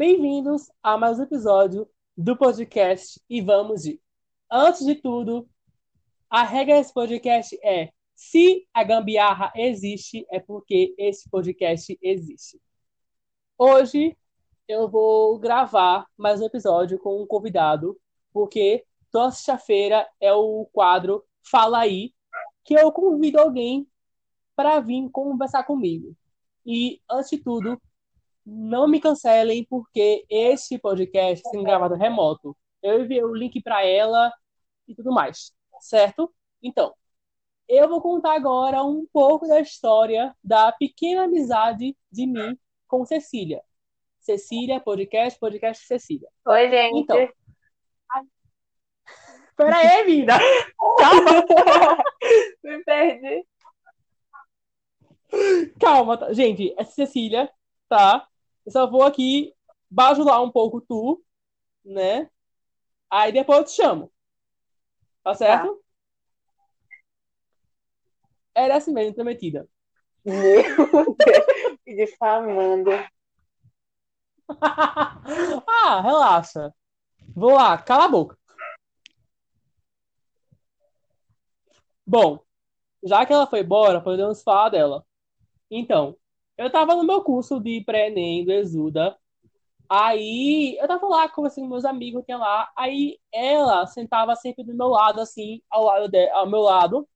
Bem-vindos a mais um episódio do podcast E Vamos de. Antes de tudo, a regra desse podcast é: se a gambiarra existe, é porque esse podcast existe. Hoje eu vou gravar mais um episódio com um convidado, porque toda sexta-feira é o quadro Fala Aí, que eu convido alguém para vir conversar comigo. E, antes de tudo, não me cancelem, porque esse podcast tem gravado remoto. Eu enviei o link para ela e tudo mais, certo? Então, eu vou contar agora um pouco da história da pequena amizade de mim com Cecília. Cecília, podcast, podcast Cecília. Oi, gente. Então. Pera aí, vida! Calma! Me perdi. Calma, tá? gente, é Cecília, tá? Eu só vou aqui bajular um pouco tu, né? Aí depois eu te chamo. Tá certo? Tá. Era assim mesmo, prometida. Meu Deus, difamando. ah, relaxa. Vou lá, cala a boca. Bom, já que ela foi embora, podemos falar dela. Então, eu tava no meu curso de pré-ENEM do Exuda. Aí eu tava lá conversando com meus amigos que lá. Aí ela sentava sempre do meu lado, assim, ao lado de, ao meu lado,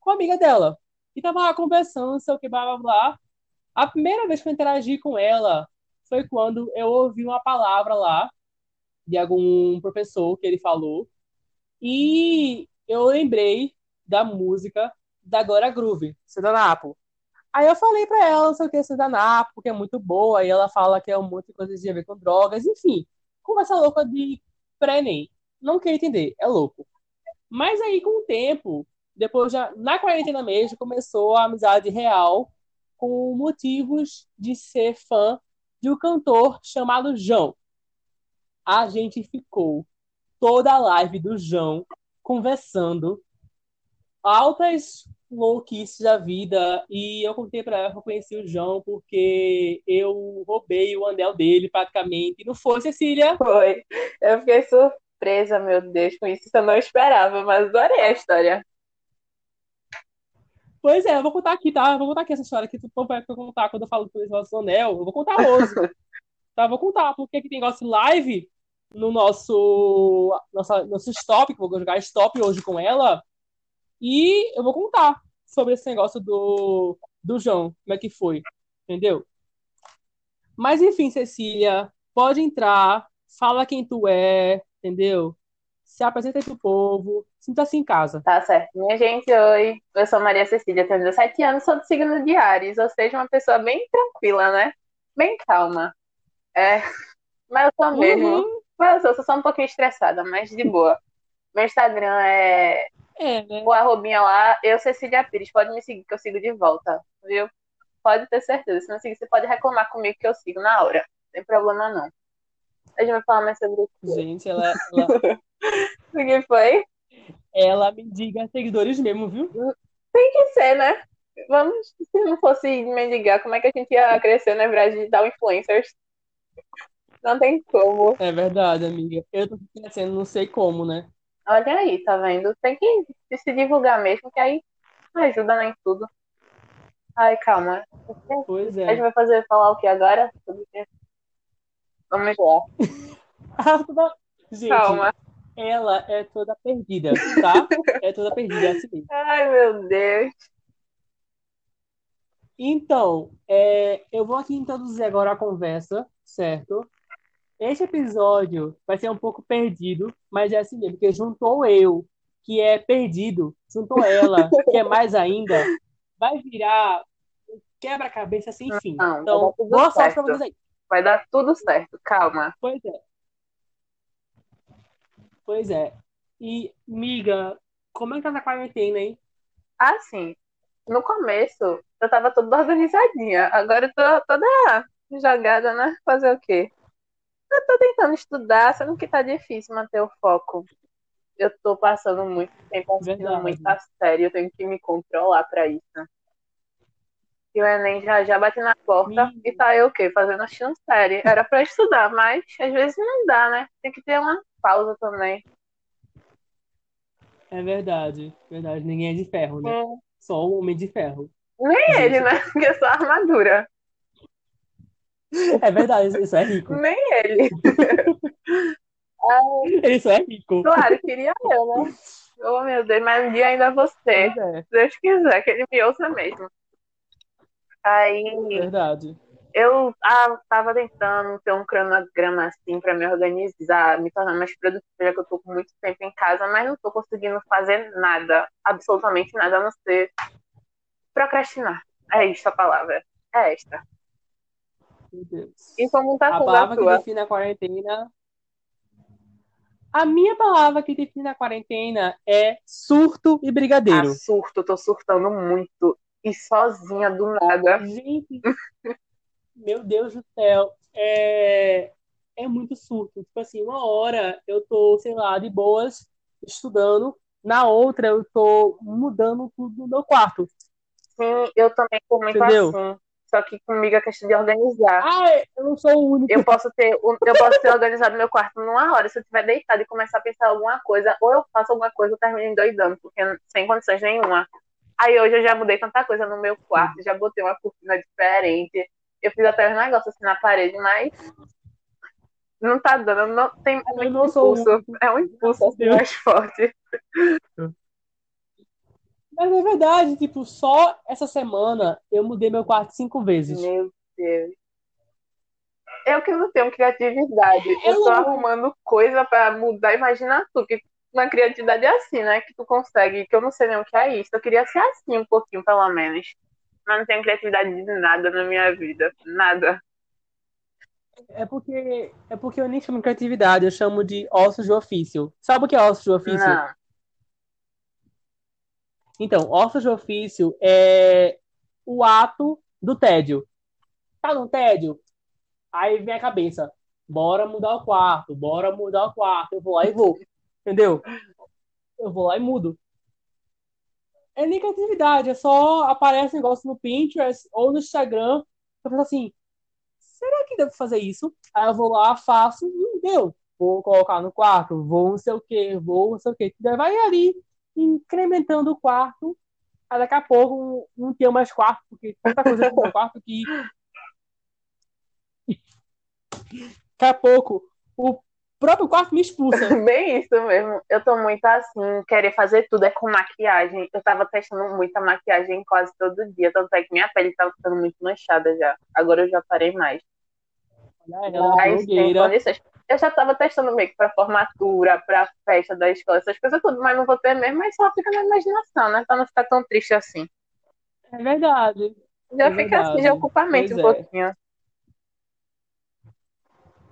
com a amiga dela. E tava lá conversando, sei o que, blá blá blá. A primeira vez que eu interagi com ela foi quando eu ouvi uma palavra lá de algum professor que ele falou. E eu lembrei da música da Glória Groove, Sedanapo. Aí eu falei pra ela, não sei o que, Sedanapo, porque é muito boa, e ela fala que é um monte de coisas a ver com drogas, enfim. Conversa louca de pré-ENEM. Não quer entender, é louco. Mas aí, com o tempo, depois já, na quarentena mesmo, começou a amizade real com motivos de ser fã de um cantor chamado João. A gente ficou toda a live do João conversando altas louquices da vida e eu contei para ela que eu conheci o João porque eu roubei o anel dele praticamente. Não foi, Cecília? Foi. Eu fiquei surpresa, meu Deus, com isso eu não esperava, mas adorei a história. Pois é, eu vou contar aqui, tá? Eu vou contar aqui essa história que tu vai contar quando eu falo do negócio do anel. Eu vou contar hoje. tá? Eu vou contar porque aqui tem negócio live no nosso, nosso, nosso stop, que eu vou jogar stop hoje com ela. E eu vou contar sobre esse negócio do, do João, como é que foi, entendeu? Mas enfim, Cecília, pode entrar, fala quem tu é, entendeu? Se apresenta aí pro povo, sinta-se em casa. Tá certo. Minha gente, oi. Eu sou Maria Cecília, tenho 17 anos, sou do signo de Ares, ou seja, uma pessoa bem tranquila, né? Bem calma. É, mas eu sou mesmo. Uhum. Mas eu sou só um pouquinho estressada, mas de boa. Meu Instagram é é, né? O arrobinha lá, eu, Cecília Pires, pode me seguir que eu sigo de volta, viu? Pode ter certeza. Se não seguir, você pode reclamar comigo que eu sigo na hora. Não tem problema, não. A gente vai falar mais sobre isso. Gente, ela. ela... o que foi? Ela me diga seguidores mesmo, viu? Tem que ser, né? Vamos, se não fosse mendigar, como é que a gente ia crescer na verdade digital influencers? Não tem como. É verdade, amiga. Eu tô crescendo, não sei como, né? Olha aí, tá vendo? Tem que se divulgar mesmo, que aí ajuda né, em tudo. Ai, calma. Pois é. A gente vai fazer falar o que agora? Vamos lá. Gente, calma. Ela é toda perdida, tá? É toda perdida, é assim. Ai, meu Deus. Então, é, eu vou aqui introduzir agora a conversa, certo? Este episódio vai ser um pouco perdido, mas é assim mesmo, porque juntou eu, que é perdido, juntou ela, que é mais ainda, vai virar um quebra-cabeça sem fim. Não, então, boa sorte pra vocês aí. Vai dar tudo certo, calma. Pois é. Pois é. E, miga, como é que tá na quarentena, hein? Assim, no começo eu tava toda organizadinha, agora eu tô toda jogada, né? Fazer o quê? Eu tô tentando estudar, sendo que tá difícil manter o foco. Eu tô passando muito tempo assistindo muito a sério, eu tenho que me controlar pra isso. E o Enem já já bate na porta e tá eu o quê? Fazendo assistindo série. Era pra estudar, mas às vezes não dá, né? Tem que ter uma pausa também. É verdade, verdade. Ninguém é de ferro, né? Hum, Só o homem de ferro. Nem ele, né? Porque é só armadura. É verdade, isso é rico. Nem ele. Só é rico. claro, queria eu, né? Oh, meu Deus, mas um dia ainda você. É, Se Deus quiser, que ele me ouça mesmo. Aí verdade. eu ah, tava tentando ter um cronograma assim pra me organizar, me tornar mais produtiva, já que eu tô com muito tempo em casa, mas não tô conseguindo fazer nada, absolutamente nada, a não ser procrastinar. É isso a palavra. É esta. Meu Deus. E como tá A palavra que tua? define a quarentena. A minha palavra que define a quarentena é surto e Ah, brigadeiro. surto, tô surtando muito. E sozinha do nada. Gente, meu Deus do céu, é, é muito surto. Tipo assim, uma hora eu tô, sei lá, de boas, estudando, na outra eu tô mudando tudo no meu quarto, Sim, eu também tô muito entendeu? assim. Só que comigo é questão de organizar. Ah, eu não sou o único. Eu posso ter, um- eu posso ter organizado meu quarto numa hora. Se eu estiver deitado e começar a pensar alguma coisa, ou eu faço alguma coisa, eu termino endoidando, porque sem condições nenhuma. Aí hoje eu já mudei tanta coisa no meu quarto, já botei uma cortina diferente. Eu fiz até uns negócios assim na parede, mas não tá dando. Não, tem, é o impulso. É um impulso assim mais forte. Mas é verdade, tipo, só essa semana eu mudei meu quarto cinco vezes. Meu Deus. Eu que não tenho criatividade. É Eu tô arrumando coisa pra mudar. Imagina tu, que uma criatividade é assim, né? Que tu consegue, que eu não sei nem o que é isso. Eu queria ser assim um pouquinho, pelo menos. Mas não tenho criatividade de nada na minha vida. Nada. É porque, é porque eu nem chamo de criatividade, eu chamo de ossos de ofício. Sabe o que é ossos de ofício? Não. Então, ossos de ofício é o ato do tédio. Tá no tédio? Aí vem a cabeça. Bora mudar o quarto, bora mudar o quarto. Eu vou lá e vou. Entendeu? Eu vou lá e mudo. É nem criatividade, é só aparece negócio no Pinterest ou no Instagram. Eu penso assim, será que devo fazer isso? Aí eu vou lá, faço, e deu. Vou colocar no quarto, vou não sei o que, vou não sei o que. Vai ali incrementando o quarto. Aí daqui a pouco não tenho mais quarto, porque tanta coisa no quarto que daqui a pouco o próprio quarto me expulsa. Bem isso mesmo. Eu tô muito assim, querer fazer tudo é com maquiagem. Eu tava testando muita maquiagem quase todo dia. Tanto é que minha pele tava ficando muito manchada já. Agora eu já parei mais. Olha ela, Mas tem blogueira. condições. Eu já tava testando meio que pra formatura, pra festa da escola, essas coisas tudo, mas não vou ter mesmo, mas só fica na imaginação, né? Pra não ficar tão triste assim. É verdade. Já É fica assim, verdade. já ocupa a mente Pois um é. pouquinho.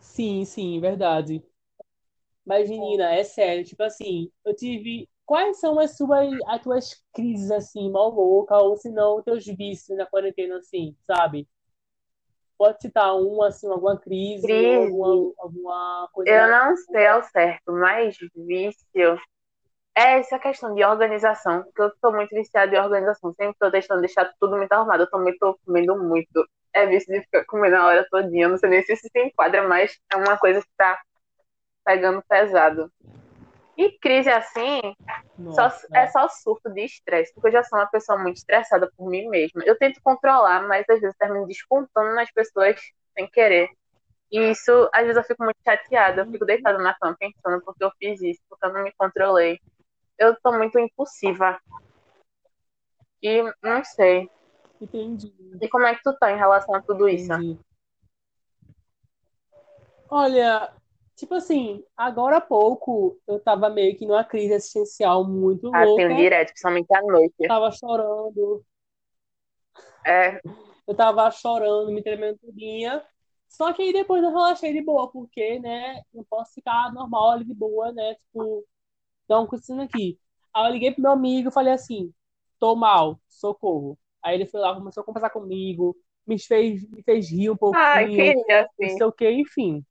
Sim, sim, verdade. Mas, menina, é sério, tipo assim, eu tive. Quais são as suas, as tuas crises, assim, mal louca, ou se não, teus vícios na quarentena, assim, sabe? Pode citar um, assim, alguma crise, Crise. alguma, alguma coisa. Eu não sei ao certo, mas vício é essa questão de organização, porque eu tô muito viciada em organização. Sempre tô testando deixar tudo muito arrumado. Eu também tô comendo muito. É vício de ficar comendo a hora todinha. Eu Não sei nem se isso se enquadra, mas é uma coisa que tá pegando pesado. E crise assim, só, Nossa, é só surto de estresse, porque eu já sou uma pessoa muito estressada por mim mesma. Eu tento controlar, mas às vezes termino descontando nas pessoas sem querer. E isso, às vezes eu fico muito chateada, eu fico deitada na cama pensando porque eu fiz isso, porque eu não me controlei. Eu tô muito impulsiva. E não sei. entendi, E como é que tu tá em relação a tudo isso? entendi. Olha, tipo assim, agora há pouco eu tava meio que numa crise existencial muito Ah, louca. tenho direto, principalmente à noite. Tava chorando, É, eu tava chorando, me tremendo todinha. Só que aí depois eu relaxei de boa, porque, né, não posso ficar normal ali de boa, né, tipo, não acontecendo aqui. Aí eu liguei pro meu amigo e falei assim, tô mal, socorro. Aí ele foi lá, começou a conversar comigo, me fez, me fez rir um ai, pouquinho, queria não assim. sei o que, enfim.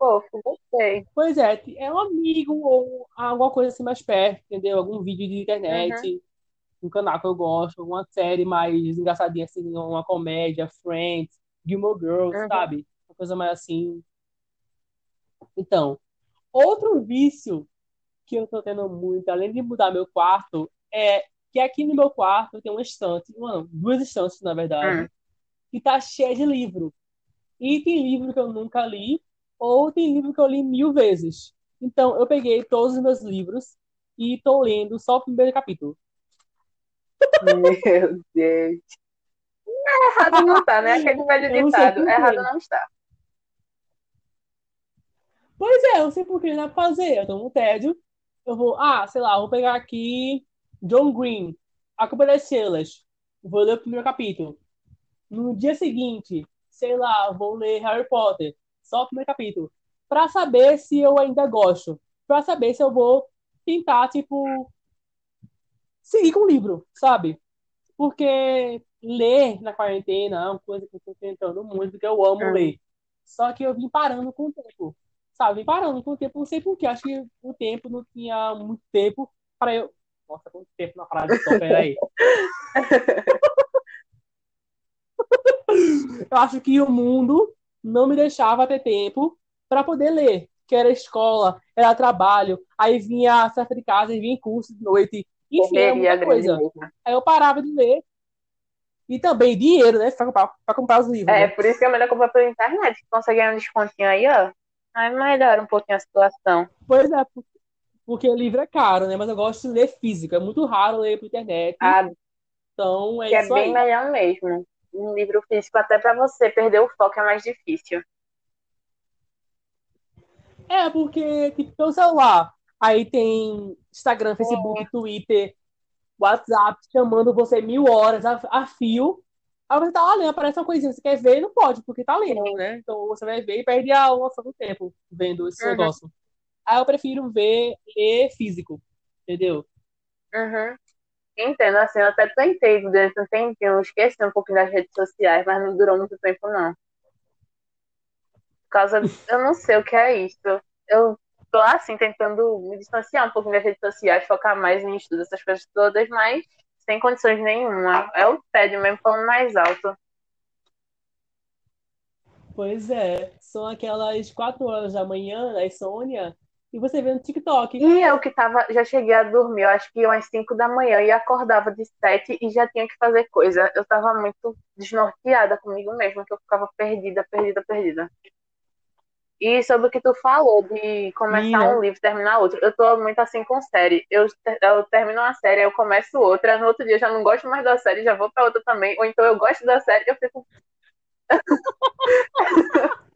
Fofo, gostei. Pois é, é um amigo ou alguma coisa assim mais perto, entendeu? Algum vídeo de internet. um canal que eu gosto, uma série mais engraçadinha, assim, uma comédia, Friends, Gilmore Girls, Uhum. sabe? Uma coisa mais assim. Então, outro vício que eu tô tendo muito, além de mudar meu quarto, é que aqui no meu quarto tem uma estante, uma, duas estantes, na verdade, Hum. que tá cheia de livro. E tem livro que eu nunca li, ou tem livro que eu li mil vezes. Então, eu peguei todos os meus livros e tô lendo só o primeiro capítulo. Meu Deus. Errado não tá, né? Aquele velho não ditado. quê. Errado não está. Pois é, eu não sei por que não dá pra fazer. Eu tô no tédio. Eu vou, ah, sei lá, vou pegar aqui John Green, A Culpa das Estrelas. Vou ler o primeiro capítulo. No dia seguinte, sei lá, vou ler Harry Potter, só o primeiro capítulo. Pra saber se eu ainda gosto. Pra saber se eu vou tentar, tipo, seguir com o livro, sabe? Porque ler na quarentena é uma coisa que eu tô tentando muito, porque eu amo Hum. ler. Só que eu vim parando com o tempo. Sabe? Vim parando com o tempo, não sei porquê. Acho que o tempo não tinha muito tempo para eu. Nossa, quanto tempo na parada som, peraí. Eu acho que o mundo não me deixava ter tempo para poder ler. Que era escola, era trabalho, aí vinha certa de casa, e vinha em curso de noite. Enfim, era muita coisa. Aí eu parava de ler. E também dinheiro, né? Pra comprar, pra comprar os livros. É, né? por isso que é melhor comprar pela internet. Consegue um descontinho aí, ó. Aí melhora um pouquinho a situação. Pois é, por- porque livro é caro, né? Mas eu gosto de ler físico. É muito raro ler pela internet. Ah, Então é que é isso bem aí. melhor mesmo. Um livro físico, até pra você perder o foco, é mais difícil. É, porque, tipo, pelo celular. Aí tem Instagram, Facebook, Twitter, WhatsApp chamando você mil horas a, a fio. Aí você tá lá lendo, aparece uma coisinha, você quer ver e não pode, porque tá lendo, né? Então você vai ver e perde a noção do tempo vendo esse Uhum. negócio. Aí eu prefiro ver ler físico, entendeu? Uhum. Entendo, assim, eu até tentei durante um tempinho, esqueci um pouquinho das redes sociais, mas não durou muito tempo, não. Por causa, eu não sei o que é isso. Eu tô, assim, tentando me distanciar um pouquinho das redes sociais, focar mais em estudo, essas coisas todas, mas sem condições nenhuma. É o tédio mesmo falando mais alto. Pois é, são aquelas quatro horas da manhã da insônia e você vê no TikTok. E eu que tava, já cheguei a dormir, eu acho que umas 5 da manhã, e acordava de 7 e já tinha que fazer coisa. Eu tava muito desnorteada comigo mesma, que eu ficava perdida, perdida, perdida. E sobre o que tu falou de começar Menina. um livro e terminar outro, eu tô muito assim com série. Eu, eu termino uma série, eu começo outra, no outro dia eu já não gosto mais da série, já vou pra outra também. Ou então eu gosto da série e eu fico.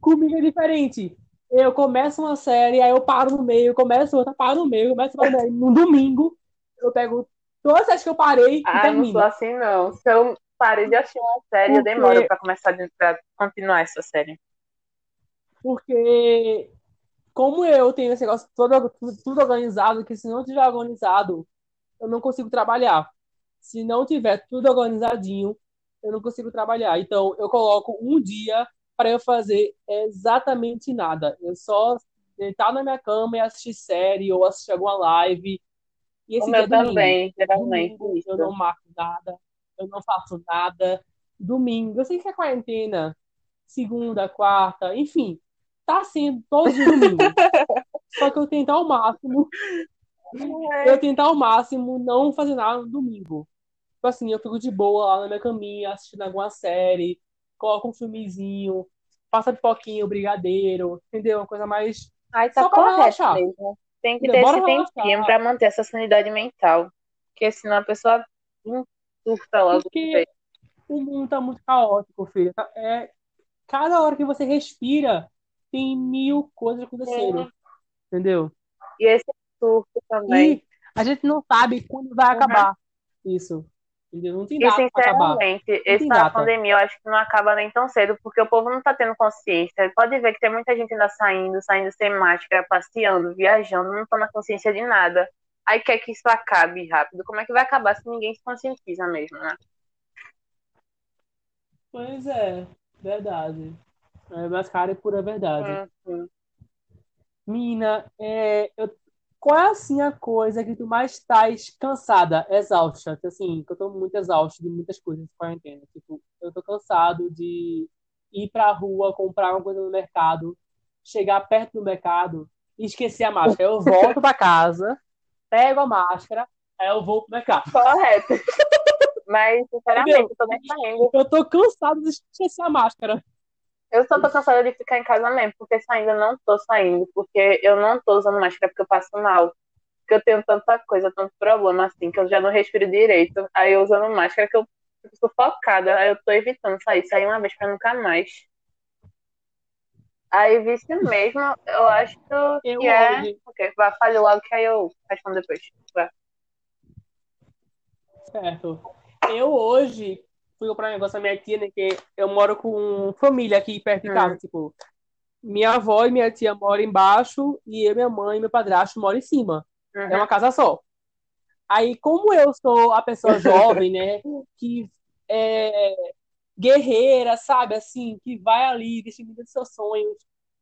Comigo é diferente. Eu começo uma série, aí eu paro no meio, começo outra, paro no meio, começo outra. meio. No domingo, eu pego todas as que eu parei e Ah, não termino. sou assim não. Se eu parei de assistir uma série, eu Porque- demoro pra começar de- pra continuar essa série. Porque, como eu tenho esse negócio todo, tudo, tudo organizado, que se não tiver organizado, eu não consigo trabalhar. Se não tiver tudo organizadinho, eu não consigo trabalhar. Então, eu coloco um dia para eu fazer exatamente nada. Eu só deitar na minha cama e assistir série ou assistir alguma live. E esse O dia é também, Domingo eu não marco nada, eu não faço nada. Domingo, eu sei que é quarentena, segunda, quarta, enfim, tá sendo todos os domingos. Só que eu tento ao máximo, eu tento ao máximo não fazer nada no domingo. Tipo assim, eu fico de boa lá na minha caminha, assistindo alguma série, coloco um filmezinho, passa pipoquinho, brigadeiro, entendeu? Uma coisa mais. Ai, tá correto mesmo. Tem que Entendeu? ter Bora esse tempinho pra manter essa sanidade mental. Porque senão a pessoa surta logo. Porque o mundo tá muito caótico, filho. Tá- É, cada hora que você respira, tem mil coisas acontecendo. Entendeu? E esse surto também. E a gente não sabe quando vai Uhum. acabar isso. Entendeu? Não tem E pra acabar. sinceramente, tem essa pandemia eu acho que não acaba nem tão cedo, porque o povo não tá tendo consciência. Pode ver que tem muita gente ainda saindo, saindo sem máscara, passeando, viajando, não toma consciência de nada. Aí quer que isso acabe rápido. Como é que vai acabar se ninguém se conscientiza mesmo, né? Pois é, verdade. É mais cara e pura verdade. Hum, hum. Mina, é, eu qual é assim a coisa que tu mais estás cansada, exausta? Assim, que eu tô muito exausto de muitas coisas de quarentena. Tipo, eu tô cansado de ir pra rua, comprar uma coisa no mercado, chegar perto do mercado e esquecer a máscara. Eu volto pra casa, pego a máscara, aí eu vou pro mercado. Correto. Mas, sinceramente, eu tô nem saindo. Eu tô cansado de esquecer a máscara. Eu só tô cansada de ficar em casa mesmo, porque saindo eu não tô saindo, porque eu não tô usando máscara porque eu passo mal. Porque eu tenho tanta coisa, tanto problema assim, que eu já não respiro direito. Aí eu usando máscara que eu fico sufocada. Aí eu tô evitando sair, sair uma vez pra nunca mais. Aí vice mesmo, eu acho que Eu é. hoje, Ok, vai, fale logo que aí eu respondo depois. Vai. certo. Eu hoje fui comprar um negócio da minha tia, né? Que eu moro com família aqui perto de Hum. casa. Tipo, minha avó e minha tia moram embaixo e eu, minha mãe e meu padrasto moram em cima. É Uhum. uma casa só. Aí, como eu sou a pessoa jovem, né? Que é guerreira, sabe? Assim, que vai ali, dos seus sonhos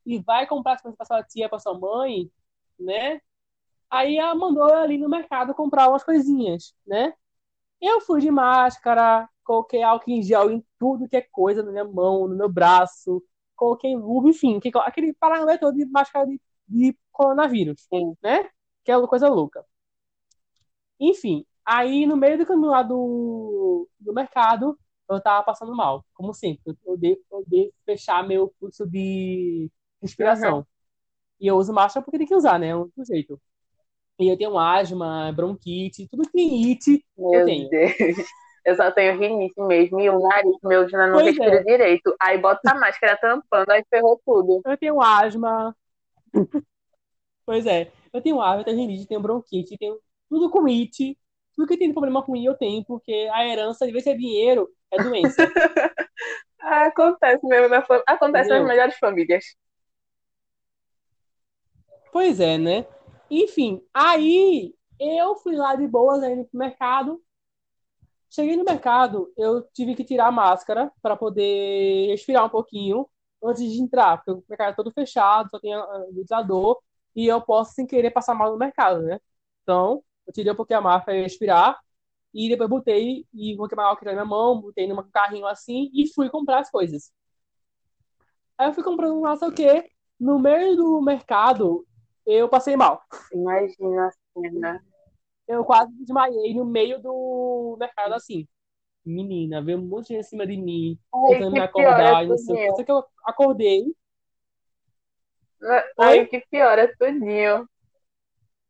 e vai comprar as coisas para sua tia, para sua mãe, né? Aí ela mandou eu ali no mercado comprar umas coisinhas, né? Eu fui de máscara, coloquei álcool em gel em tudo que é coisa na minha mão, no meu braço, coloquei luva, enfim, que- aquele paranauê todo de máscara de, de coronavírus, Sim. né? Que é coisa louca. Enfim, aí no meio do caminho lá do, do mercado, eu tava passando mal, como sempre. Eu eu fechar meu curso de respiração. E eu uso máscara porque tem que usar, né? É único jeito. E eu tenho asma, bronquite, tudo que tem it, eu Meu tenho. Deus. Eu só tenho rinite mesmo e o nariz meu já não Pois respira é. direito. Aí bota a máscara tampando, aí ferrou tudo. Eu tenho asma. Pois é. Eu tenho asma, eu tenho rinite, tenho bronquite, tenho tudo com it. Tudo que tem problema com it eu tenho, porque a herança, de vez de ser dinheiro, é doença. Ah, Acontece mesmo na fam... Acontece nas Entendeu? melhores famílias. Pois é, né? Enfim, aí eu fui lá de boas ainda pro mercado. Cheguei no mercado, eu tive que tirar a máscara para poder respirar um pouquinho antes de entrar, porque o mercado é todo fechado, só tem ventilador e eu posso sem querer passar mal no mercado, né? Então, eu tirei um pouquinho a máscara e respirar e depois botei e coloquei uma álcool na minha mão, botei num carrinho assim e fui comprar as coisas. Aí eu fui comprando não o quê. No meio do mercado, eu passei mal. Imagina a cena. Eu quase desmaiei no meio do mercado assim. Menina, veio um monte de gente em cima de mim, Ai, tentando me acordar é não sei o que. Só que eu acordei. Ai, Oi? que pior é tudinho.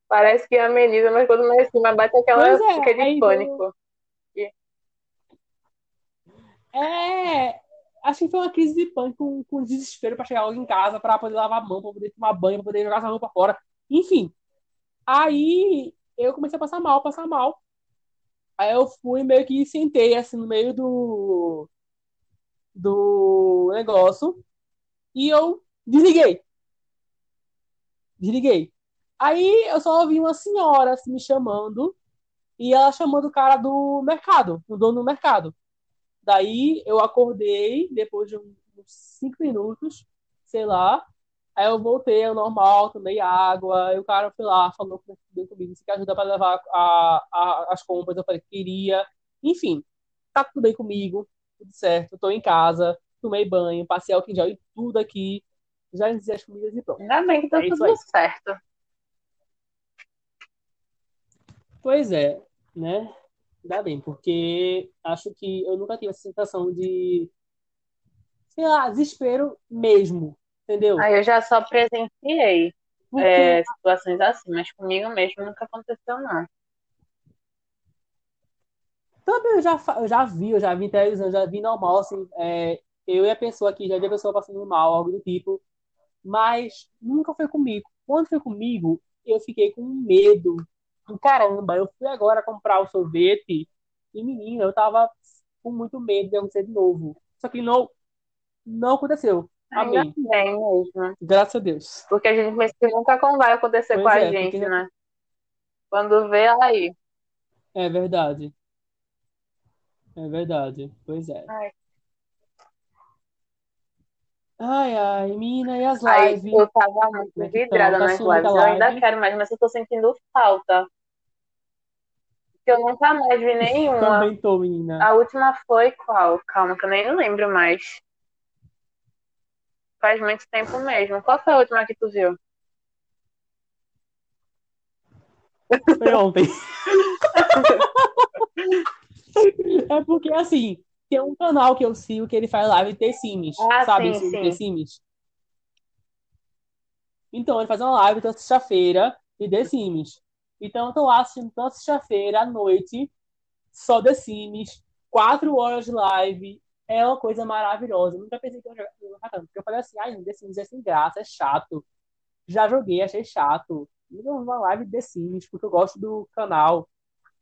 Parece que ameniza, mas quando mais cima bate aquela Pois é, aquele pânico. É. Acho que foi uma crise de pânico com, desespero pra chegar logo em casa, pra poder lavar a mão, pra poder tomar banho, pra poder jogar essa roupa fora. Enfim. Aí eu comecei a passar mal, passar mal. Aí eu fui meio que sentei assim no meio do, do negócio e eu desliguei. Desliguei. Aí eu só ouvi uma senhora assim, me chamando e ela chamando o cara do mercado, o dono do mercado. Daí eu acordei depois de uns cinco minutos, sei lá. Aí eu voltei ao normal, tomei água. Aí o cara foi lá, falou comigo, você quer ajuda para levar a, a, as compras? Eu falei que queria. Enfim, tá tudo bem comigo, tudo certo. Tô em casa, tomei banho, passei álcool em gel e tudo aqui. Já dizia as comidas e pronto. Ainda bem que tá É tudo certo. Pois é, né? Ainda bem, porque acho que eu nunca tive essa sensação de, sei lá, desespero mesmo, entendeu? Aí eu já só presenciei Porque é, situações assim, mas comigo mesmo nunca aconteceu, não. também eu já, eu já vi, eu já vi televisão, eu já vi normal, assim, é, eu e a pessoa aqui, já vi a pessoa passando mal, algo do tipo, mas nunca foi comigo. Quando foi comigo, eu fiquei com medo do caramba. Eu fui agora comprar o sorvete e, menina, eu tava com muito medo de acontecer de novo. Só que não, não aconteceu. Amém. bem mesmo. Graças a Deus. Porque a gente pensa que nunca vai acontecer Pois com a é, gente, porque- né? Quando vê, aí. É verdade. É verdade. Pois é. Ai. Ai, ai, mina, e as lives? eu tava muito é vidrada estão? Tá nas lives. a Eu ainda quero mais, mas eu tô sentindo falta. Porque eu nunca mais vi nenhuma. Também tô, menina. A última foi qual? Calma, que eu nem lembro mais. Faz muito tempo mesmo. Qual foi a última que tu viu? Foi ontem. É porque, assim, tem um canal que eu sigo que ele faz live de Sims. Ah, sabe, sim, sim. The Sims? Então, ele faz uma live toda sexta-feira de The Sims. Então, eu tô lá assistindo toda sexta-feira à noite, só The Sims, quatro horas de live. É uma coisa maravilhosa. Eu nunca pensei que eu ia jogar tanto. Porque eu falei assim, ai, The Sims é sem graça, é chato. Já joguei, achei chato. Não uma live de The Sims, porque eu gosto do canal.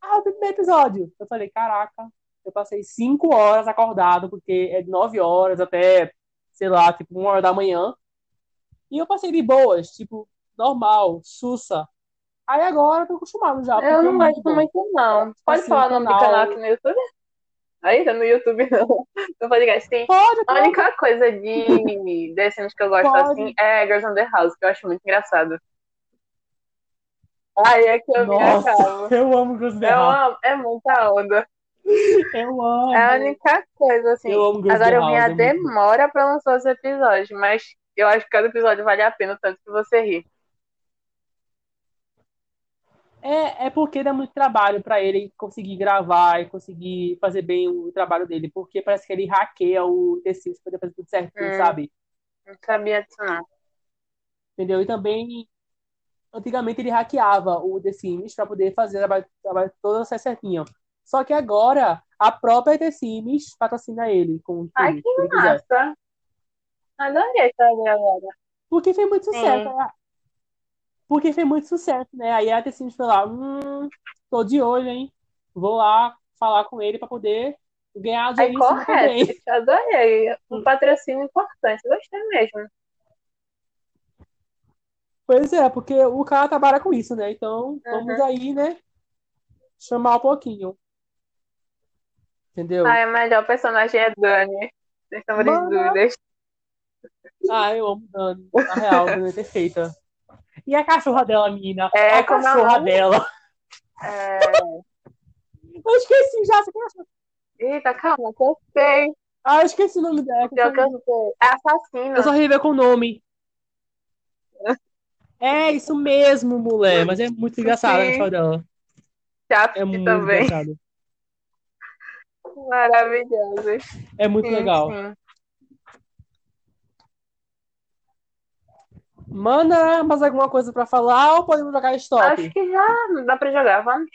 Ah, o primeiro episódio. Eu falei, caraca, eu passei cinco horas acordado, porque é de nove horas até, sei lá, tipo, uma hora da manhã. E eu passei de boas, tipo, normal, sussa. Aí agora eu tô acostumado já, Eu não gosto muito, não. Pode assim, falar o nome do canal- canal aqui no YouTube? Aí, tá no YouTube não. No podcast, sim. Pode, A pode. única coisa de Sims que eu gosto Pode. assim é Girls on the House, que eu acho muito engraçado. Aí é que eu me Nossa, acabo. eu amo Girls Eu The House. amo, é muita onda. Eu amo. É a única coisa, assim. Eu amo Girls Agora eu vi House, a é demora pra lançar os episódios, mas eu acho que cada episódio vale a pena tanto que você ri. É, é porque dá muito trabalho pra ele conseguir gravar e conseguir fazer bem o trabalho dele, porque parece que ele hackeia o The Sims pra poder fazer tudo certinho, Hum. sabe? Não sabia disso, não. Entendeu? E também, antigamente ele hackeava o The Sims pra poder fazer o trabalho, o trabalho todo certinho. Só que agora, a própria The Sims patrocina ele com tudo Ai, que ele quiser. massa. Adorei saber agora. Porque fez muito sucesso, Sim. Porque fez muito sucesso, né? Aí a Sims foi lá, hum, tô de olho, hein? Vou lá falar com ele pra poder ganhar dinheiro também. correto. Adorei. Um patrocínio importante. Gostei mesmo. Pois é, porque o cara trabalha com isso, né? Então, vamos Uhum. aí, né? Chamar um pouquinho. Entendeu? Ai, o melhor personagem é Dani. Sem sombra de dúvidas. Ah, eu amo Dani. Na real, Dani é perfeita. E a cachorra dela, menina? É, a é o cachorra nome? dela. É... Eu esqueci já. Você conhece? Eita, calma, que eu sei. Ah, eu esqueci o nome dela. que eu Pior que sou- eu sei. É assassino. Eu sou horrível com o nome. É isso mesmo, mulher. Mas é muito engraçada a cachorra dela. Chaps É muito também. engraçado. Maravilhoso. É muito Sim, legal. sim. Manda mais alguma coisa pra falar ou podemos jogar stop? Acho que já dá pra jogar, vamos?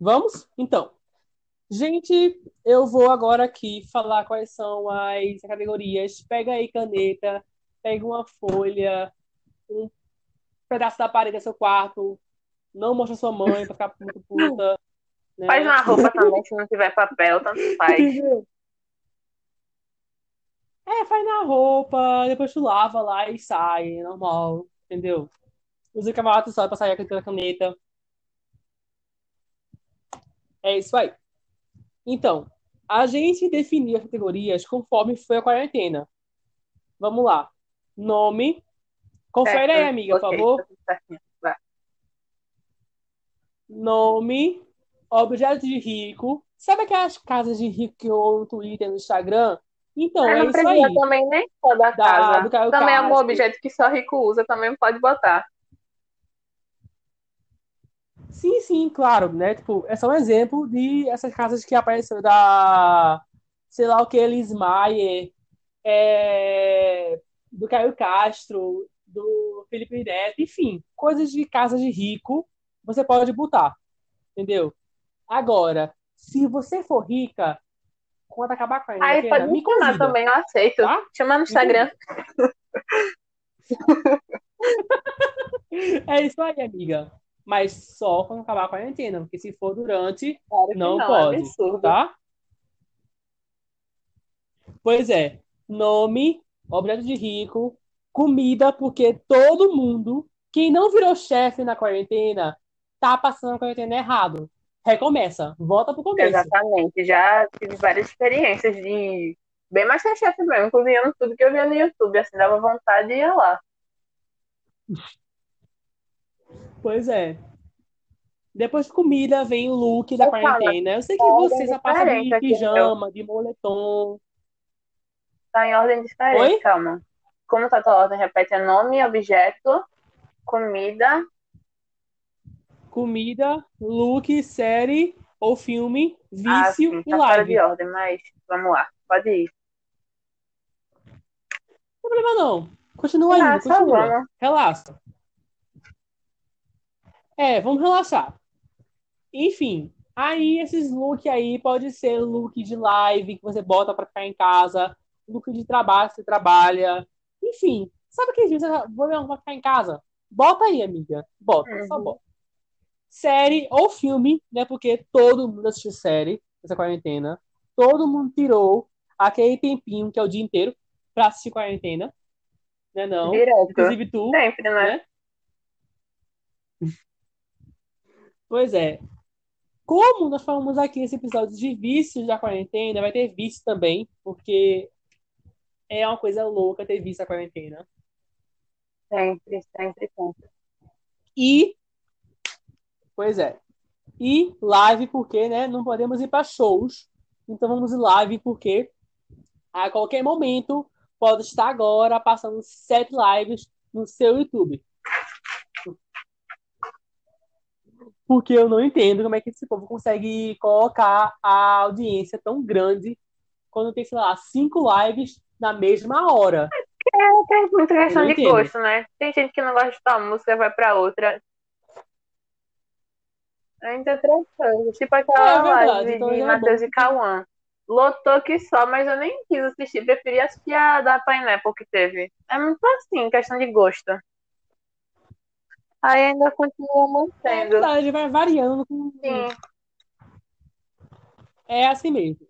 Vamos? Então. Gente, eu vou agora aqui falar quais são as categorias. Pega aí caneta, pega uma folha, um pedaço da parede do seu quarto. Não mostra sua mãe pra ficar muito puta. né? Faz uma roupa também, se não tiver papel, tanto faz. É, faz na roupa, depois tu lava lá e sai, é normal, entendeu? Usa cavalo só pra sair com aquela caneta. É isso aí. Então, a gente definiu as categorias conforme foi a quarentena. Vamos lá. Nome. Confere aí, amiga, por favor. tá. Vai. Nome. Objeto de rico. Sabe aquelas casas de rico que eu no Twitter, no Instagram? Então, é não isso aí. também nem só da Da- casa. do Caio também é um objeto que só rico usa, também pode botar. Sim, sim, claro, né? Tipo, é só um exemplo de essas casas que apareceram da, sei lá o que, Elis Maier, é, do Caio Castro, do Felipe Neto, enfim, coisas de casas de rico, você pode botar, entendeu? Agora, se você for rica, quando acabar com a Aí quarentena, pode me chamar convida, também, eu aceito. tá? Chama no Instagram. É isso aí, amiga. Mas só quando acabar a quarentena, porque se for durante, Claro Não não, pode, é tá? Pois é, nome, objeto de rico, comida, porque todo mundo, quem não virou chefe na quarentena, tá passando a quarentena errado. Recomeça, volta pro começo. Exatamente. Já tive várias experiências de Bem mais chefe mesmo, cozinhando tudo que eu via no YouTube, assim, dava vontade e ia lá. Pois é. Depois de comida vem o look da Eu quarentena. Eu sei que ordem você só passa de pijama, de moletom. Tá em ordem diferente, Oi? calma. Como tá a tua ordem? Repete é nome, objeto, comida. Comida, look, série ou filme, Ah, vício sim, e tá fora live. de ordem, mas vamos lá, pode ir. Não problema não. Continua Ah, só continua. vamos. Relaxa. É, vamos relaxar. Enfim, aí esses looks aí pode ser look de live que você bota pra ficar em casa, look de trabalho que você trabalha. Enfim, sabe aquele dia que você vou ficar em casa? Bota aí, amiga. Bota, só Uhum. bota. Série ou filme, né? Porque todo mundo assistiu série nessa quarentena. Todo mundo tirou aquele tempinho que é o dia inteiro pra assistir quarentena. Né não? Direto. Inclusive tu, Sempre, né? né? Pois é. Como nós falamos aqui nesse episódio de vícios da quarentena, vai ter vício também, porque é uma coisa louca ter vício da quarentena. Sempre, sempre, sempre. E, pois é. E live porque, né, não podemos ir para shows. Então vamos em live porque a qualquer momento pode estar agora passando sete lives no seu YouTube. Porque eu não entendo como é que esse povo consegue colocar a audiência tão grande quando tem, sei lá, cinco lives na mesma hora. É, tem muita questão de gosto, né? Tem gente que não gosta de tal música, vai pra outra. Ainda outras coisas. Tipo É aquela verdade, live então de é Matheus bom. e Cauã. Lotou que só, mas eu nem quis assistir. Preferi assistir a da Pineapple que teve. É muito assim, questão de gosto. Aí ainda continua É mantendo. verdade, vai variando. com- Sim, É assim mesmo.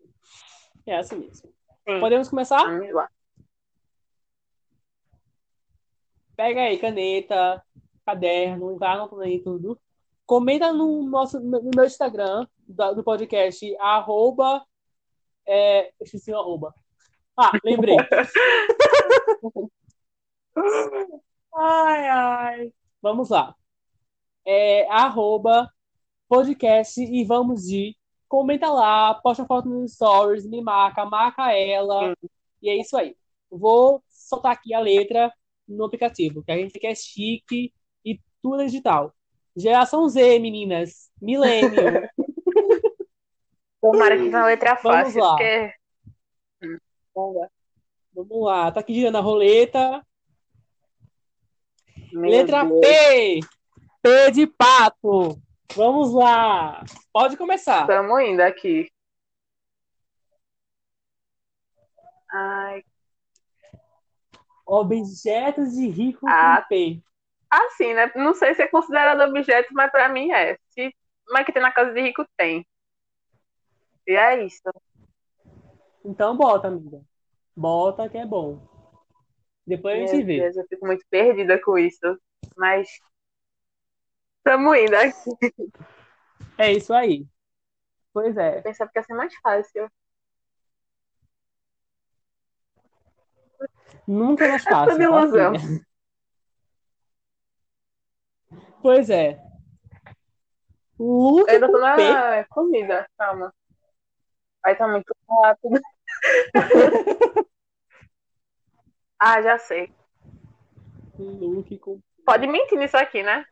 É assim mesmo. sim. Podemos começar? Vamos lá. Pega aí caneta, caderno, vai anotando aí tudo. Comenta no nosso no meu Instagram do podcast, arroba. É, esqueci o arroba. Ah, lembrei. Ai, ai. Vamos lá. É arroba podcast e vamos de. Comenta lá, posta foto nos stories, me marca, marca ela. E é isso aí. Vou soltar aqui a letra no aplicativo, que a gente quer chique e tudo digital. Geração Z, meninas. Milênio. Tomara que uma letra Vamos fácil, lá. porque. Vamos lá. Vamos lá. Tá aqui girando a roleta. Meu Letra Deus. P. P de pato. Vamos lá. Pode começar. Estamos indo aqui. Ai, Objetos de rico Ah. P. assim, né? Não sei se é considerado objeto, mas pra mim é. Se, mas que tem na casa de rico, tem. E é isso. Então bota, amiga. Bota que é bom. Depois a gente Meu vê. Deus, eu fico muito perdida com isso. Mas. Estamos indo aqui. É isso aí. Pois é. Pensava que ia ser mais fácil. Nunca é mais fácil. tudo ilusão. assim. Pois é. Look Eu tô na P. comida, calma. Aí tá muito rápido. ah, já sei. Look com Pode mentir nisso aqui, né?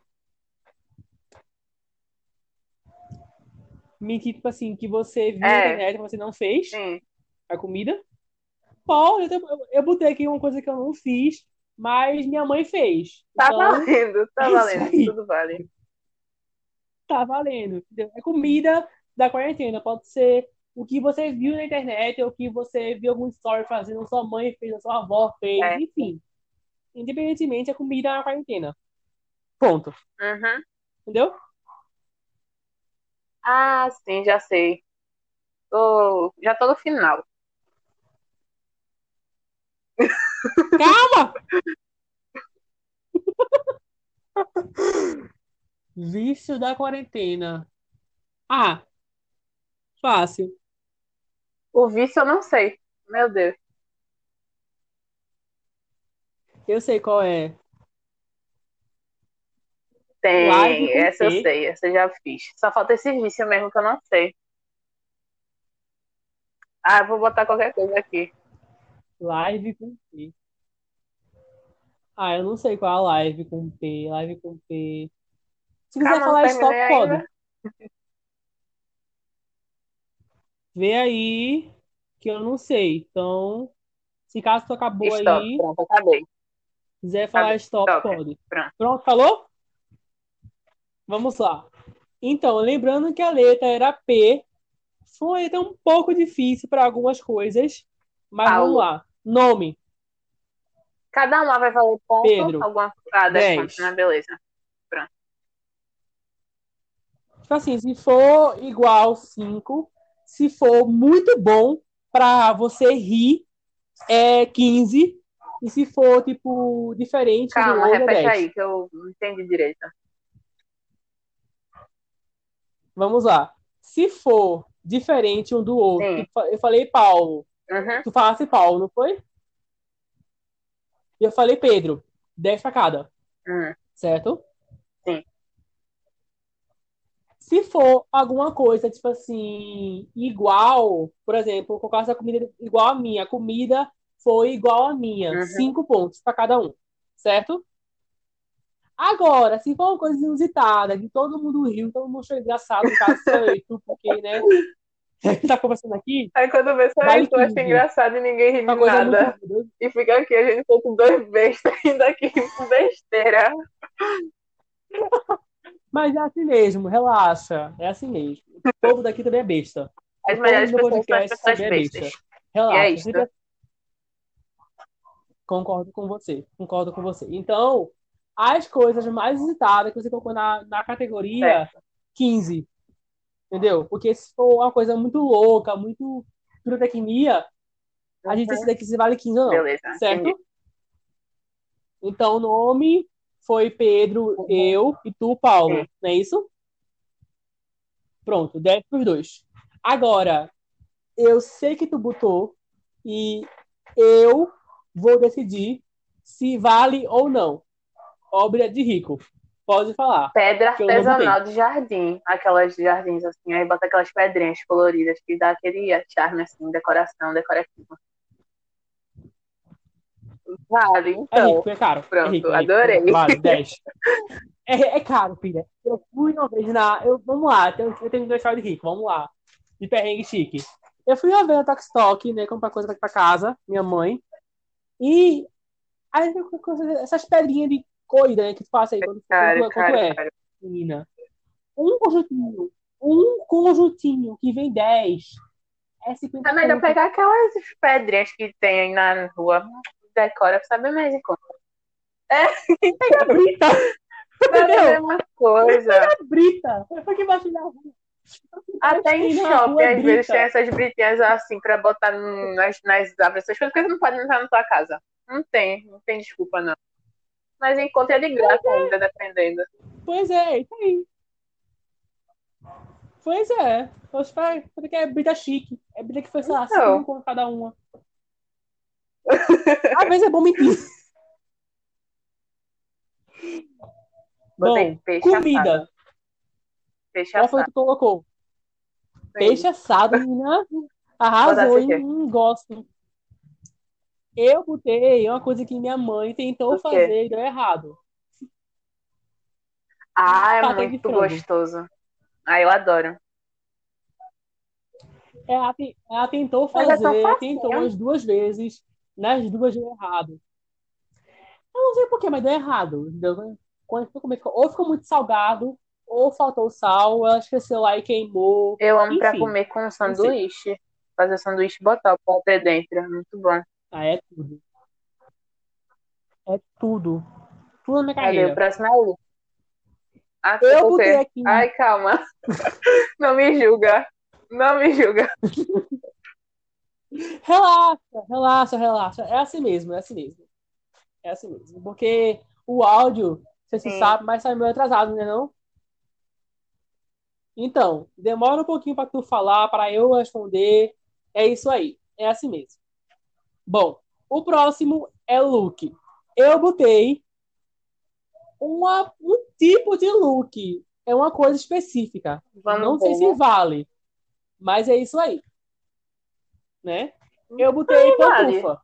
mentir, tipo assim, que você viu na É. internet e você não fez Sim. a comida. Pode, eu- eu botei aqui uma coisa que eu não fiz, mas minha mãe fez. Tá Então, valendo, tá valendo. Tudo vale. tá valendo. entendeu? É comida da quarentena. Pode ser o que você viu na internet, ou o que você viu algum story fazendo, sua mãe fez, a sua avó fez, É. enfim. Independentemente, é comida na quarentena. Ponto. Uhum. Entendeu? Ah, sim, já sei. Tô... Já tô no final. Calma! Vício da quarentena. Ah, fácil. O vício eu não sei. Meu Deus. Eu sei qual é. Tem, Live com essa eu sei, essa eu já fiz. Só falta esse vício mesmo que eu não sei. Ah, eu vou botar qualquer coisa aqui. Live com P. Ah, eu não sei qual é a live com P. Live com P. Se quiser Calma, não falar stop, terminei pode. ainda. Vê aí que eu não sei. Então, se caso tu acabou Stop, aí, pronto, acabei. quiser falar Acabei. stop, Stop. pode. Pronto. Pronto, falou? Vamos lá. Então, lembrando que a letra era P, foi letra um pouco difícil para algumas coisas, mas Paulo. vamos lá. Nome, Cada uma vai valer ponto, Pedro. alguma 10 Dez. pontos, né? Beleza. tipo assim, se for igual 5, se for muito bom para você rir, é 15, e se for, tipo, diferente Calma, é repete 10. aí, que eu não entendi direito. Vamos lá. Se for diferente um do outro, Sim. tipo, eu falei Paulo, Uhum. tu falasse Paulo, não foi? E eu falei Pedro, 10 pra cada, Hum. certo? Sim. Se for alguma coisa, tipo assim, igual, por exemplo, colocar essa comida igual a minha, a comida foi igual a minha, Uhum. 5 pontos pra cada um, certo? Agora, se for uma coisa inusitada, que todo mundo riu, todo mundo achou engraçado, no caso sou eu e tu, porque, né, a gente tá conversando aqui, Aí quando vê só isso, eu acho 15. engraçado e ninguém ri de nada. muito... E fica aqui, a gente feito dois bestas ainda aqui com besteira. Mas é assim mesmo, relaxa, é assim mesmo. O povo daqui também é besta. As O melhores povo do pessoas são as podcast pessoas também é bestas. besta. Relaxa, é isso. Concordo com você, concordo com você. Então, as coisas mais visitadas que você colocou na, na categoria 15, entendeu? Porque se for uma coisa muito louca, muito pirotecnia, a gente Uhum. decide aqui se vale 15 ou não, Beleza, certo? entendi. Então, o nome foi Pedro, Uhum. eu e tu, Paulo, Sim. não é isso? Pronto, 10 pros dois. Agora, eu sei que tu botou e eu vou decidir se vale ou não. Obra de rico. Pode falar. Pedra artesanal de jardim. Aquelas jardins assim, aí bota aquelas pedrinhas coloridas que dá aquele charme assim, decoração decorativa. Vale, É então. rico, é caro. Pronto, é rico, é rico. adorei. Vale, 10. É, é caro, filha. Eu fui uma vez na. Eu, vamos lá, eu tenho, eu tenho uma história de rico, vamos lá. De perrengue chique. Eu fui uma vez na Tox Stock, né? Comprar coisa pra casa, minha mãe. E aí essas pedrinhas de coisa, né? Que tu passa aí quando, Cara, quando, quando cara, é, cara. menina. Um conjuntinho. Um conjuntinho que vem 10. É 50 É melhor conto. pegar aquelas pedrinhas que tem aí na rua. Decora pra saber mais em conta. Pega a brita. É a Entendeu? mesma coisa. Pega a brita. Foi que na rua. Até em shopping, rua, às vezes, tem essas britinhas assim pra botar nas, nas árvores, essas coisas, porque não pode entrar na tua casa. Não tem, não tem desculpa, não. Mas em conta é de graça ainda, dependendo. Pois é, isso aí. Pois é. Poxa, vai, porque é brita chique. É brita que foi, sei lá, Então. 5 com cada uma. Às vezes é bom mentir. Botei Bom, peixe assado. comida. Peixe Qual foi assado. que tu colocou? Peixe assado, menina. Arrasou, hein? Hum, gosto. Eu botei uma coisa que minha mãe tentou fazer e deu errado. Ah, é Patê de muito gostoso. Ah, eu adoro. Ela, te- ela tentou é fazer, facinho. tentou umas duas vezes. Nas duas deu errado. Eu não sei porquê, mas deu errado. Quando comer, ficou- ou ficou muito salgado, ou faltou sal, ela esqueceu lá e queimou. Eu amo pra Enfim, comer com sanduíche. Fazer sanduíche e botar o patê dentro. É muito bom. Ah, é tudo. É tudo. Tudo na minha Cadê o próximo aí? Ah, Eu o botei aqui. Ai, calma. Não me julga. Não me julga. Relaxa, relaxa, relaxa. É assim mesmo, é assim mesmo. É assim mesmo. Porque o áudio, você se sabe, mas sai meio atrasado, né não? Então, demora um pouquinho para tu falar, para eu responder. É isso aí. É assim mesmo. Bom, o próximo é look. Eu botei uma, um tipo de look. É uma coisa específica. Vamos Não sei ver, se vale, mas é isso aí. Né? Eu botei vale. pantufa.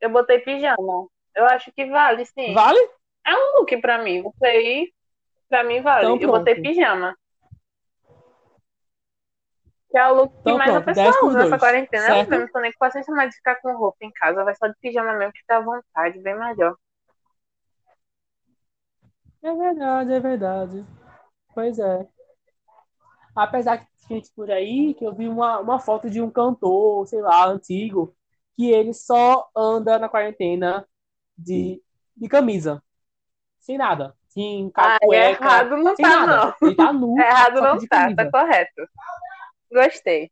Eu botei pijama. Eu acho que vale, sim. Vale? É um look pra mim. Botei. Pra mim vale. Então, eu botei pijama. Que é o look que Então, mais a pronto, 10 pessoa usa nessa 2, quarentena. certo? Eu não tô nem com paciência mais de ficar com roupa em casa. Vai só de pijama mesmo, que fica à vontade, bem melhor. É verdade, é verdade. Pois é. Apesar que gente por aí que eu vi uma, uma foto de um cantor, sei lá, antigo, que ele só anda na quarentena de, de camisa. Sem nada. Sem Ah, cueca, errado não sem tá, nada. Ele tá nu, não. Errado que não de tá, camisa. tá correto. Gostei.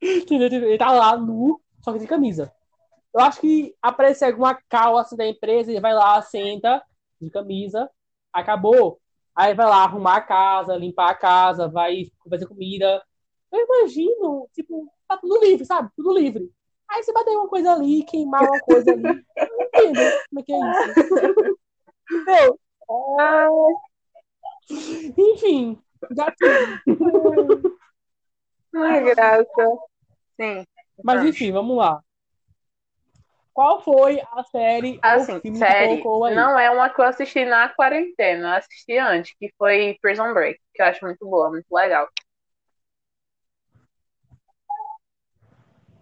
Ele tá lá nu, só que de camisa. Eu acho que aparece alguma cal assim da empresa, ele vai lá, senta, de camisa, acabou. Aí vai lá arrumar a casa, limpar a casa, vai fazer comida. Eu imagino, tipo, tá tudo livre, sabe? Tudo livre. Aí você bater uma coisa ali, queimar uma coisa ali. Eu não entendo como é que é isso. Ah, Enfim, gatilho. uma graça. Sim. Mas enfim, vamos lá. Qual foi a série Assim, que série, não é uma que eu assisti na quarentena, eu assisti antes, que foi Prison Break, que eu acho muito boa, muito legal.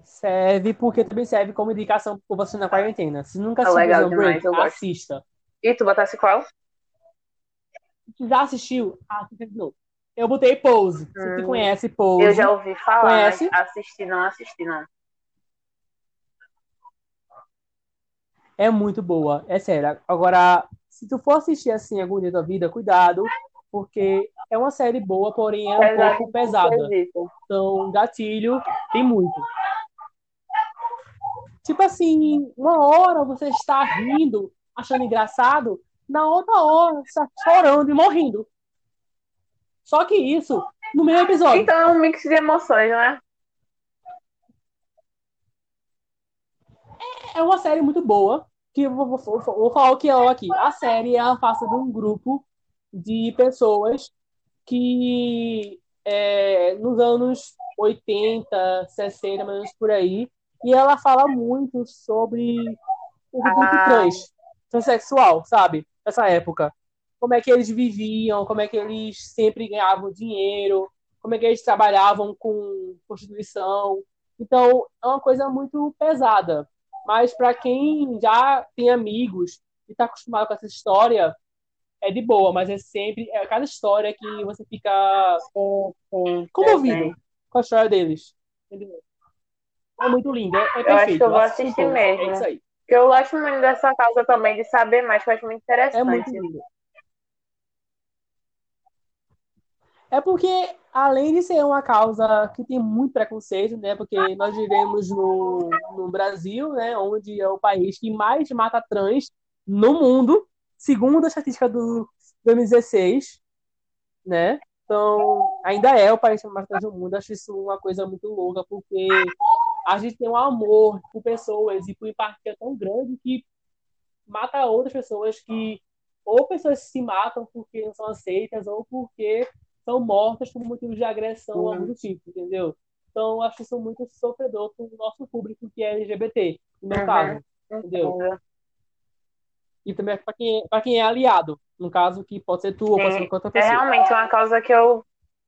Serve porque também serve como indicação por você na quarentena. Se nunca É assistiu Prison demais, Break, assista. E tu botasse qual? Se já assistiu, assista de novo. Eu botei Pose. Se você Hum, conhece Pose, Eu já ouvi falar, Conhece? mas assisti, não assisti, não. é muito boa. É sério. Agora, se tu for assistir assim algum dia da vida, cuidado, porque é uma série boa, porém é um Pesado pouco pesada. Então, gatilho tem muito. Tipo assim, uma hora você está rindo, achando engraçado, na outra hora está chorando e morrendo. Só que isso no mesmo episódio. Então é um mix de emoções, né? É uma série muito boa, que eu vou, vou- vou- falar o que é aqui. A série ela passa de um grupo de pessoas que é, nos anos 80, 60, mais ou menos por aí, e ela fala muito sobre o grupo Ah. trans, transexual, sabe? Nessa época. Como é que eles viviam, como é que eles sempre ganhavam dinheiro, como é que eles trabalhavam com prostituição. Então, é uma coisa muito pesada. Mas para quem já tem amigos e está acostumado com essa história, é de boa, mas é sempre é cada história que você fica Sim, sim. comovido com a história deles. Entendeu? É muito lindo, é, é perfeito. acho que eu vou assistir mesmo. É isso aí. Porque eu gosto muito dessa causa também, de saber mais, que eu acho muito É interessante. muito lindo. É porque, além de ser uma causa que tem muito preconceito, né? Porque nós vivemos no, no Brasil, né? Onde é o país que mais mata trans no mundo, segundo a estatística do 2016, né? Então, ainda é o país que mais mata trans no mundo. Acho isso uma coisa muito louca, porque a gente tem um amor por pessoas e por empatia tão grande que mata outras pessoas que ou pessoas se matam porque não são aceitas ou porque são mortas por motivos de agressão ou Uhum. algum tipo, entendeu? Então, acho isso muito sofredor com o nosso público que é LGBT, no meu Uhum. caso, entendeu? Entendo. E também para quem, pra quem é aliado, no caso que pode ser tu ou pode Sim. ser outra É pessoa. realmente uma causa que eu,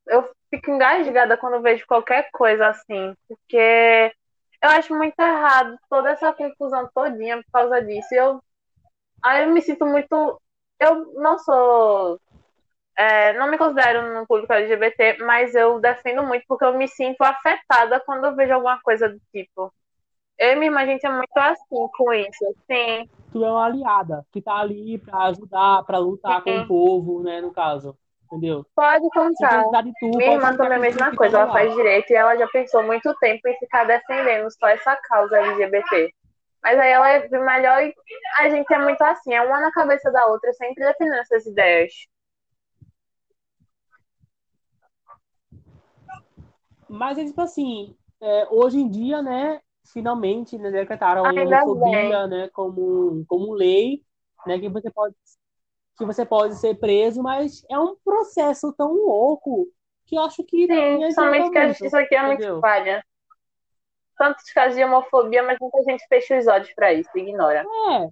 eu fico engasgada quando vejo qualquer coisa assim, porque eu acho muito errado toda essa confusão todinha por causa disso. Eu, aí eu me sinto muito. Eu não sou. é, não me considero no público LGBT, mas eu defendo muito porque eu me sinto afetada quando eu vejo alguma coisa do tipo. Eu e minha irmã, a gente é muito assim com isso. Sim, Tu é uma aliada que tá ali para ajudar, para lutar com Sim. o povo, né, no caso, entendeu? pode contar. tu, Minha irmã também é a mesma coisa, ela faz direito e ela já pensou muito tempo em ficar defendendo só essa causa LGBT. Mas aí ela é melhor e a gente é muito assim, é uma na cabeça da outra, sempre defendendo essas ideias. Mas é tipo assim, é, hoje em dia, né, finalmente né, decretaram a homofobia, né, como, como lei, né, que você pode que você pode ser preso, mas é um processo tão louco que eu acho que Sim, somente que a justiça aqui é muito falha. Tantos casos de homofobia, mas muita gente fecha os olhos pra isso, ignora. É,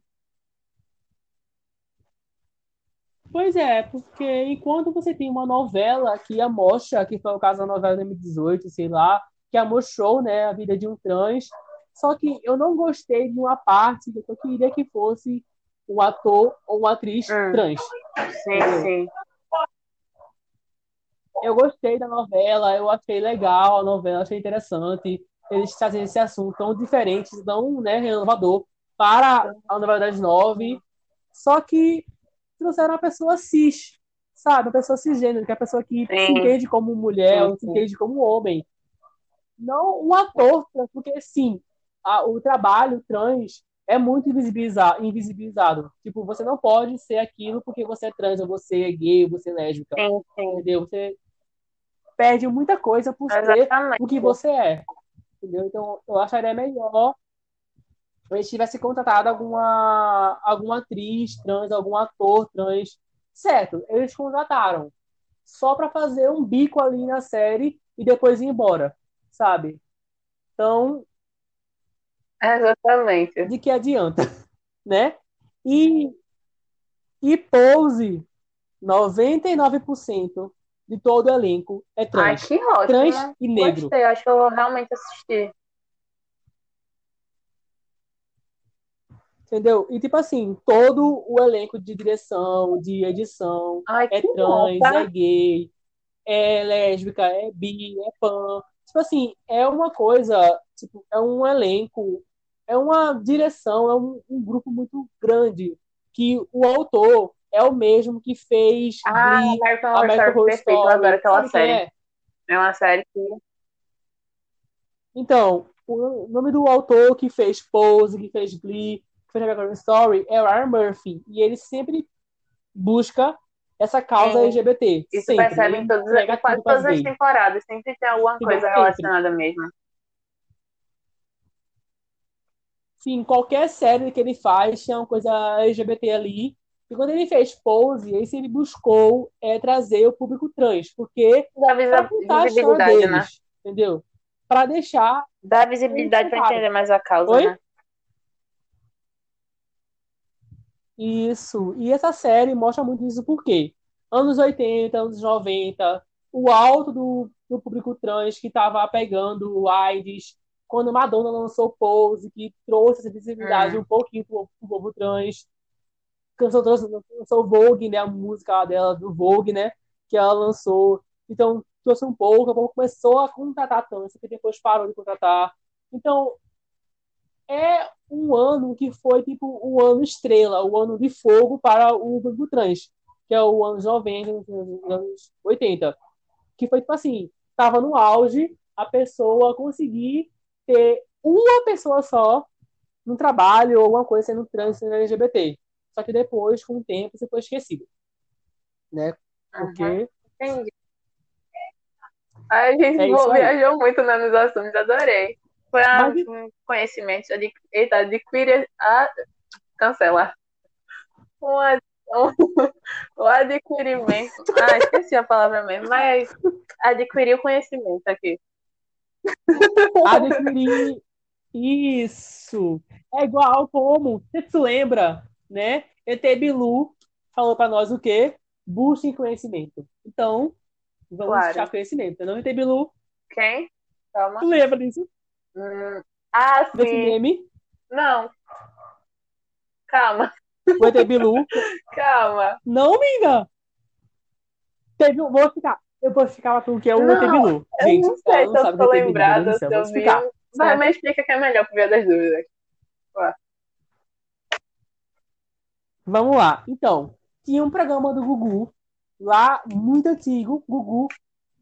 pois é, porque enquanto você tem uma novela que mostra, que foi o caso da novela de 2018, sei lá, que mostrou, né, a vida de um trans, só que eu não gostei de uma parte que eu queria que fosse um ator ou uma atriz Hum. trans. Sim, Entendeu? sim. Eu gostei da novela, eu achei legal a novela, achei interessante eles trazerem esse assunto tão diferente, tão, né, renovador para a novela das nove, só que trouxeram uma pessoa cis, sabe? Uma pessoa cisgênero, que é a pessoa que se Sim. entende como mulher, Sim, ou se sim. entende como homem. Não um ator, porque sim, a- o trabalho trans é muito invisibiliza- invisibilizado. Tipo, você não pode ser aquilo porque você é trans, ou você é gay, ou você é lésbica, Sim, sim. entendeu? Você perde muita coisa por ser Exatamente. o que você é, entendeu? Então, eu acharia melhor se eles tivessem contratado alguma, alguma atriz trans, algum ator trans. Certo, eles contrataram só para fazer um bico ali na série e depois ir embora, sabe? Então, Exatamente. de que adianta, né? E, e Pose, 99% de todo o elenco é Ai, trans. que ótimo. Trans e negro. Gostei, acho que eu vou realmente assistir. Entendeu? E tipo assim, todo o elenco de direção, de edição, Ai, é que bom, trans, tá? é gay, é lésbica, é bi, é pan. Tipo assim, é uma coisa, tipo, é um elenco, é uma direção, é um, um grupo muito grande que o autor é o mesmo que fez Ah, Glee, American Horror American Story, perfeito, Story. adoro aquela série. é? É uma série que. Então, o nome do autor que fez Pose, que fez Glee, que fez American Horror Story é o Ryan Murphy. E ele sempre busca essa causa Sim. LGBT. Isso sempre. percebe em, Ele todas, em quase todas as temporadas. Sempre tem alguma coisa Sempre. relacionada mesmo. Sim, qualquer série que ele faz tem uma coisa LGBT ali. E quando ele fez Pose, aí ele buscou é, trazer o público trans, porque Dá para contar a história visibilidade, deles, né? entendeu? Para deixar Dá visibilidade Claro. entender mais a causa, Oi? né? Isso. E essa série mostra muito isso por quê? Anos 80, anos 90, o alto do, do público trans que estava pegando o AIDS, quando Madonna lançou Pose, que trouxe essa visibilidade Hum. um pouquinho pro, pro povo trans. Canção trouxe, lançou Vogue, né? A música dela do Vogue, né? Que ela lançou. Então, trouxe um pouco, o povo começou a contratar trans, que depois parou de contratar. Então, é um ano que foi tipo o ano estrela, o ano de fogo para o público trans, que é o 90, os anos 80. Que foi tipo assim, tava no auge a pessoa conseguir ter uma pessoa só no trabalho ou alguma coisa sendo trans, sendo LGBT. Só que depois, com o tempo, você foi esquecido. Né? Porque Uhum. Entendi. A gente É viajou muito né, nos assuntos, adorei. Foi a- Mas- um conhecimento. Adqu... Eita, adquirir. Ah, cancela. Um, ad- um, o adquirimento. Ah, esqueci a palavra mesmo, mas adquirir o conhecimento aqui. Adquirir isso. É igual como, você se lembra, né? ET Bilu falou para nós o quê? Busquem conhecimento. Então, vamos Claro. buscar conhecimento. Não, ET Bilu, Quem? Calma. tu lembra disso? Hum, Ah, Desse sim. meme? Não. Calma, O ET Bilu. calma. Não, amiga! Teve um, vou explicar. Eu vou explicar pra tu o que é o. Eu Gente, não sei se eu tô lembrada, se eu vi. Vai, me explica que é melhor pro ver das dúvidas. Vamos lá. Então, tinha um programa do Gugu, lá, muito antigo. Gugu,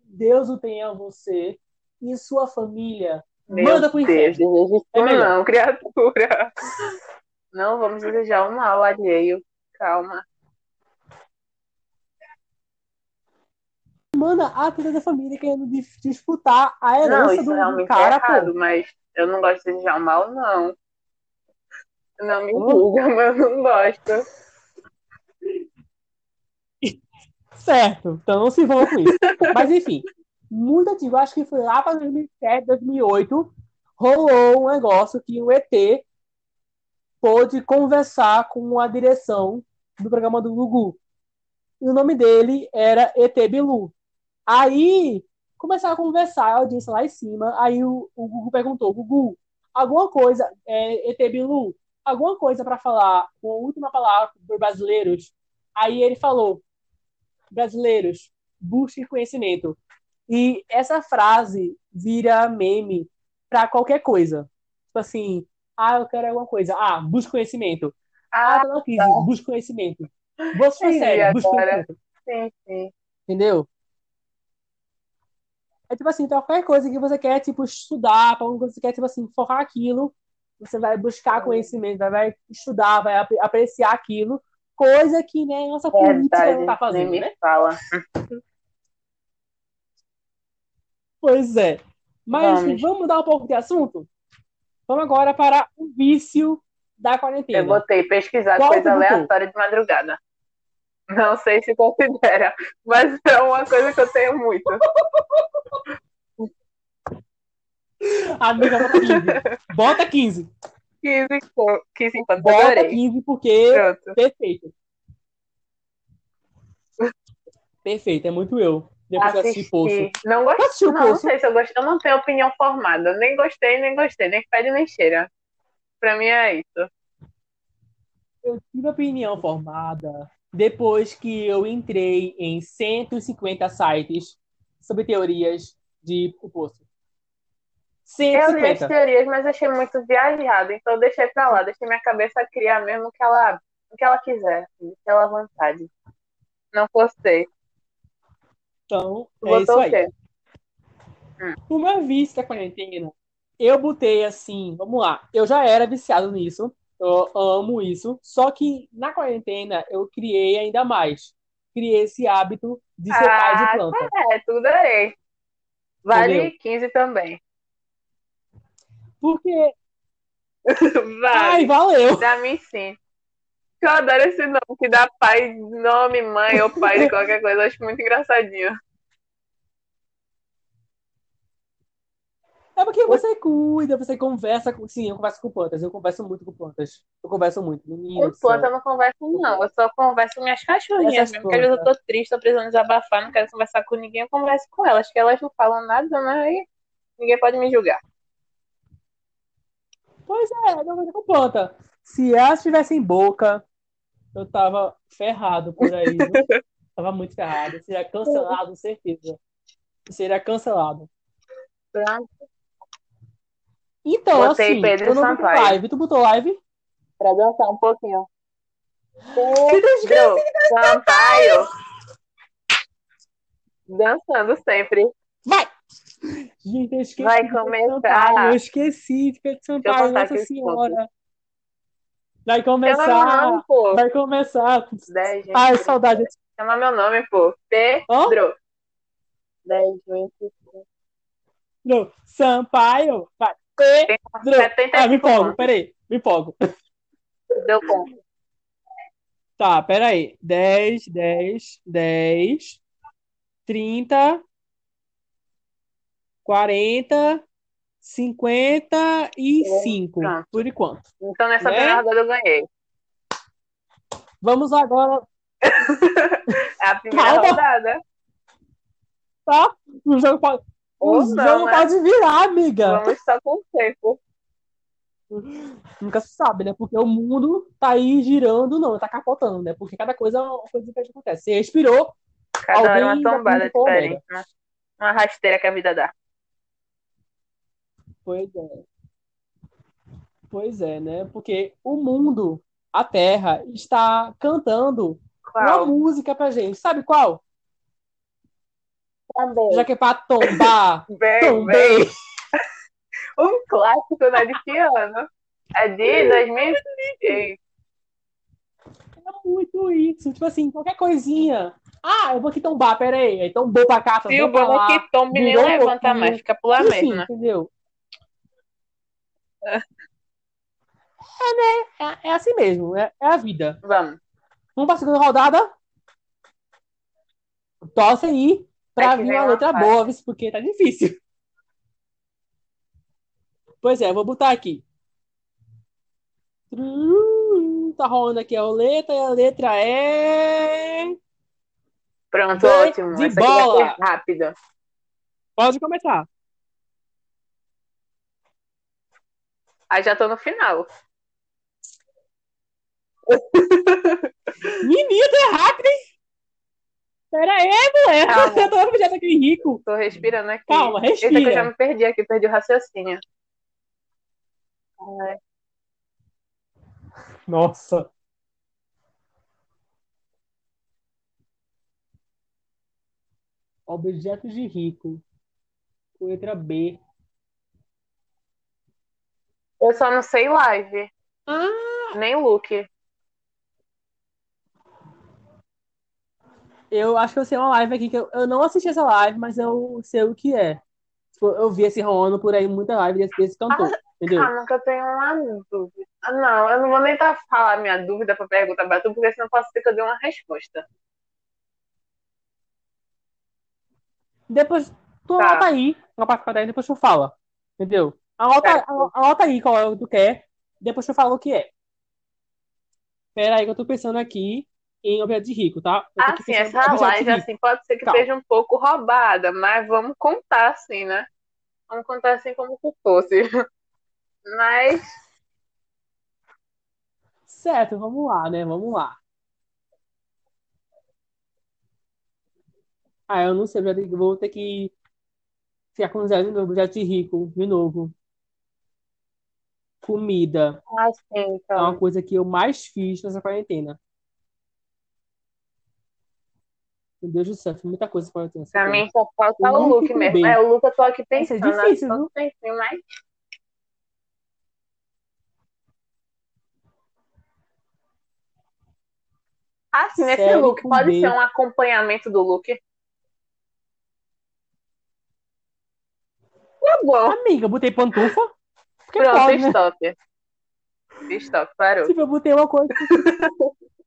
Deus o tenha você e sua família. Meu Manda inferno. Deus, É melhor. não, criatura. Não vamos desejar o mal alheio. Calma. Manda a toda da família querendo dis- disputar a herança Não, do, cara, é errado, pô. mas eu não gosto de desejar mal, não. Não me julga, mas eu não gosto. Certo, então não se envolva com isso. Mas enfim, muito antigo, acho que foi lá para 2007, 2008, rolou um negócio que o ET pôde conversar com a direção do programa do Gugu. E o nome dele era ET Bilu. Aí começaram a conversar, a audiência lá em cima. Aí o, o Gugu perguntou: Gugu, alguma coisa, é, ET Bilu, alguma coisa para falar, uma última palavra para os brasileiros? Aí ele falou: brasileiros, busquem conhecimento. E essa frase vira meme para qualquer coisa. Tipo assim, ah, eu quero alguma coisa. Ah, busque conhecimento. Ah, Ah, na crise, busque conhecimento. Vou ser sério, busque agora. conhecimento. sim, sim. Entendeu? É tipo assim, qualquer coisa que você quer, tipo, estudar, para você quer, tipo assim, focar aquilo, você vai buscar conhecimento, vai, vai estudar, vai ap- apreciar aquilo, coisa que, né, nossa política Verdade, não tá nem fazendo, me né? fala. Pois é. Mas Vamos. vamos mudar um pouco de assunto? Vamos agora para o vício da Eu quarentena. botei pesquisar Qual coisa aleatória de madrugada. Não sei se considera, mas é uma coisa que eu tenho muito. Amiga, bota 15. Bota 15. 15, co- 15 enquanto Bota adorei. 15 porque Pronto. perfeito. Perfeito, é muito eu. Depois assisti Poço. Não gostei. Não, não sei se eu gostei. Eu não tenho opinião formada. Nem gostei, nem gostei. Nem pede, nem cheira. Pra mim é isso. Eu tive opinião formada depois que eu entrei em 150 sites sobre teorias de o Poço. Eu li as 150. teorias, mas achei muito viajado. Então eu deixei pra lá. Deixei minha cabeça criar mesmo o que ela, o que ela quiser. Aquela vontade. Não postei. Então, Tu é isso o aí. meu vício da quarentena, eu botei assim, vamos lá, eu já era viciado nisso, eu amo isso, só que na quarentena eu criei ainda mais. Criei esse hábito de ser pai de Ah, planta. É, tudo adorei. Vale Entendeu? 15 também. Porque, ai, Vale. valeu! Pra mim, sim. Eu adoro esse nome que dá pai, nome, mãe ou pai de qualquer coisa. Eu acho muito engraçadinho. É porque você cuida, você conversa com. Sim, eu converso com plantas, eu converso muito com plantas. Eu converso muito, menino Com planta eu não converso, não. Eu só converso com minhas cachorrinhas mesmo. Porque às vezes eu tô triste, tô precisando desabafar, não quero conversar com ninguém, eu converso com elas. Que elas não falam nada, né? Aí ninguém pode me julgar. Pois é, eu converso com planta. Se elas tivessem boca, eu tava ferrado por aí, viu? Tava muito ferrado. Seria cancelado, certeza. Seria cancelado. Pronto. Então, Botei assim, Pedro eu não Sampaio. live. Tu botou live? Pra dançar um pouquinho. Pedro Pedro Sampaio. Dançando sempre. Vai! Gente, eu esqueci Vai começar. Eu esqueci de Pedro Sampaio, Nossa Senhora. Vai começar. nome, pô. Vai começar. 10, 20, Ai, 30. saudade. Chama meu nome, pô. Pedro. 10, 20, Pedro Sampaio. Vai. Pedro. Ah, me 75 empolgo, peraí. Me empolgo. Deu conta. Tá, peraí. 10, 10, 10, 30, 40, 55, Pronto. por enquanto. Então nessa Né? primeira rodada eu ganhei. Vamos agora, É a primeira Calma. rodada. tá? O jogo pode, Ou o não, jogo né? pode virar, amiga. Vamos só com o tempo. Nunca se sabe, né? Porque o mundo tá aí girando, não, tá capotando, né? Porque cada coisa é uma coisa que acontece. Você respirou, Cada uma Alguém já tombada diferente. Né? Uma rasteira que a vida dá. Pois é. Pois é, né? Porque o mundo, a Terra, está cantando uma Qual? música pra gente. Sabe qual? Também. Já que é pra tombar, Bem, bem. tombei. Um clássico, né? De que ano? É de 2006. É muito isso. Tipo assim, qualquer coisinha. Ah, eu vou aqui tombar, pera aí. Tombou pra cá, Se o tombou pra bom é lá. que tombe nem um levanta mais, fica por lá Enfim, mesmo, né? entendeu? É, né? É, é assim mesmo, é, é a vida. Vamos. Vamos pra segunda rodada. Torce aí pra É vem uma letra fácil. boa, porque tá difícil. Pois é, vou botar aqui. Tá rolando aqui a roleta e a letra é. Pronto, ótimo. de Essa aqui bola. ser rápida. Pode começar. Aí já tô no final. Menino, é rápido, hein? Pera aí, mulher. Calma. Eu tô objeto aqui rico. Tô respirando aqui. Calma, Eita, que eu já respira. me perdi aqui, perdi o raciocínio. Ai, Nossa. Objetos de rico. Com letra B. Eu só não sei live, Ah, nem look. Eu acho que eu sei uma live aqui que eu, eu não assisti essa live, mas eu sei o que é. Tipo, Eu vi esse rolando por aí, muita live desse, desse cantor, entendeu? Calma, que eu tenho uma dúvida. Ah, não, eu não vou nem tá falar minha dúvida pra perguntar pra tu, porque senão pode ser que eu dê uma resposta. Depois tu Tá. anota aí, uma parte daí, depois tu fala, entendeu? Anota, anota aí qual é o que tu quer, depois tu fala o que é. Pera aí que eu tô pensando aqui em objeto de rico, tá? Eu Assim, essa live, assim, pode ser que Calma. seja um pouco roubada, mas vamos contar assim, né? Vamos contar assim como se fosse. Mas, Certo, vamos lá, né? Vamos lá. Ah, eu não sei, vou ter que ficar com zero de novo, objeto de rico, de novo. Comida. assim, É então. uma coisa que eu mais fiz nessa quarentena. Meu Deus do céu, fiz muita coisa nessa quarentena. Pra socorro. mim só falta O look mesmo. B. É, o look eu tô aqui pensando, difícil, né? viu? Tô pensando, mas assim, nesse Série look, pode ser um acompanhamento do look? Tá bom. Amiga, eu botei pantufa? Porque Pronto, pode, né? stop. Stop, parou. Tipo, eu botei uma coisa.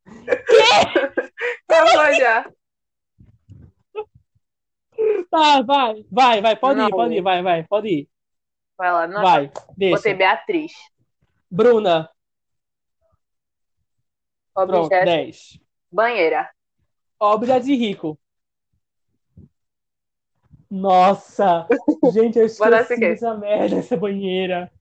Acabou já. Tá, vai, vai, vai, pode ir, Não. pode ir, vai, vai, pode ir. Vai lá, não. Vai, deixa. Botei Beatriz. Bruna, pronto, Objeto, 10. banheira. Objeto de rico. Nossa, gente, eu esqueci quê? dessa merda, essa banheira.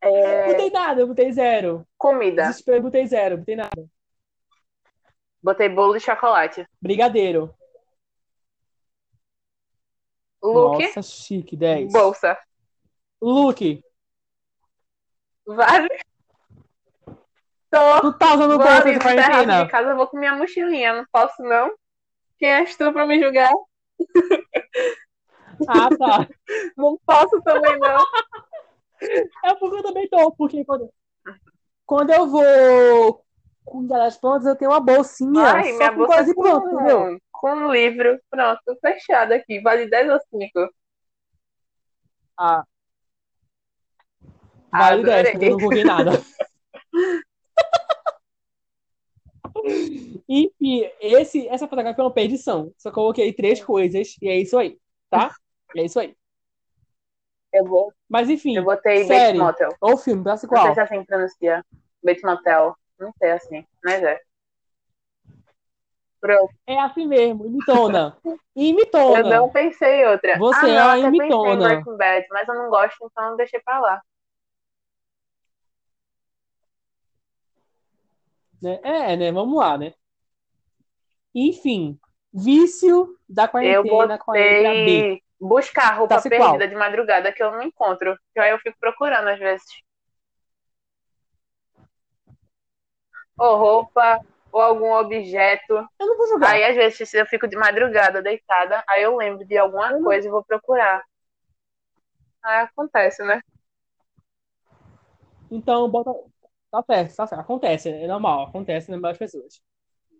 É, botei nada, eu botei zero. comida. Desespero, botei zero, botei nada. Botei bolo de chocolate. Brigadeiro. Look, Nossa, chique, 10. bolsa. Look, Vale. Tô. tu tá usando bolsa de quarentena? de casa, eu vou com minha mochilinha. Não posso, não. Quem és tu pra me julgar? Ah, tá. Não posso também, não. É porque eu também tô, porque quando, quando eu vou cuidar das plantas, eu tenho uma bolsinha Ai, minha com bolsa planta, entendeu? com, com um livro. Pronto, fechado aqui. Vale 10 ou 5? Ah. Vale 10, Adorei. porque eu não coloquei nada. Enfim, esse, essa fotografia é uma perdição. Só coloquei três coisas e é isso aí, tá? É isso aí. Eu, vou, Mas enfim, eu botei série. Bates Motel. ou filme, pedaço Não sei qual? se é assim pronuncia. Bates Motel. Não sei assim, mas é. Pronto. É assim mesmo, imitona. Eu Imitona. não pensei em outra. Você ah, é não, uma até pensei em imitona. Bad, mas eu não gosto, então eu deixei pra lá. Né? É, né? Vamos lá, né? Enfim, vício da Eu quarentena com a letra B. botei buscar roupa Tá, perdida qual? de madrugada que eu não encontro. Que aí eu fico procurando às vezes. Ou roupa, ou algum objeto. Eu não vou jogar. Aí às vezes eu fico de madrugada deitada, aí eu lembro de alguma Eu não- coisa e vou procurar. Aí acontece, né? Então, bota. Tá certo, tá certo. Acontece, é normal, acontece na maioria das pessoas.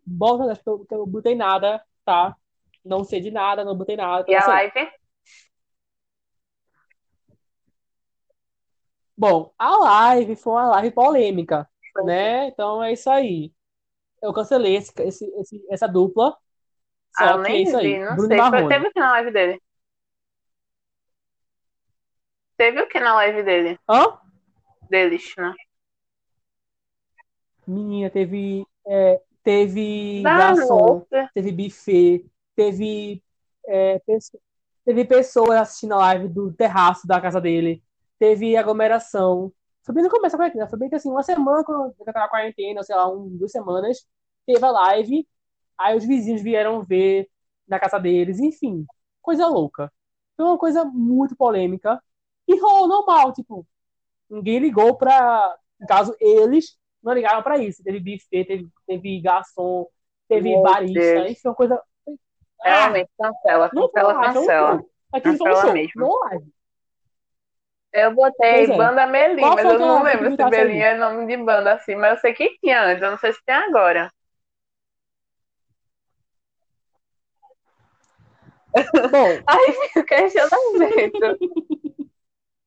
Bota 10, porque eu, eu botei nada, tá? Não sei de nada, não botei nada. E então é a live? Bom, a live foi uma live polêmica. Né? Então é isso aí. Eu cancelei esse, esse, esse- essa dupla. Ah, Só que é isso vi, aí. não Bruno sei. Marrone. Teve o que na live dele? Teve o que na live dele? Hã? Deles, né? Menina, teve, é, teve Da garçom, teve buffet, teve, é, teve pessoas assistindo a live do terraço da casa dele, teve aglomeração. Foi bem no começo da quarentena, foi bem que assim, uma semana quando eu tava na quarentena, sei lá, um, duas semanas, teve a live, aí os vizinhos vieram ver na casa deles, enfim, coisa louca. Foi uma coisa muito polêmica e rolou normal, tipo, ninguém ligou pra. No caso, eles não ligaram pra isso. Teve buffet, teve, teve garçom, teve Meu barista, Deus. enfim, uma coisa. Ah, Realmente, cancela, cancela, cancela. show. Aqui foi um show, mesmo. não live. Eu botei Pois é. banda Melim, Qual mas eu não lembro se atividade Melim é nome de banda assim, mas eu sei que tinha antes, eu não sei se tem agora. Bom, fica o questionamento.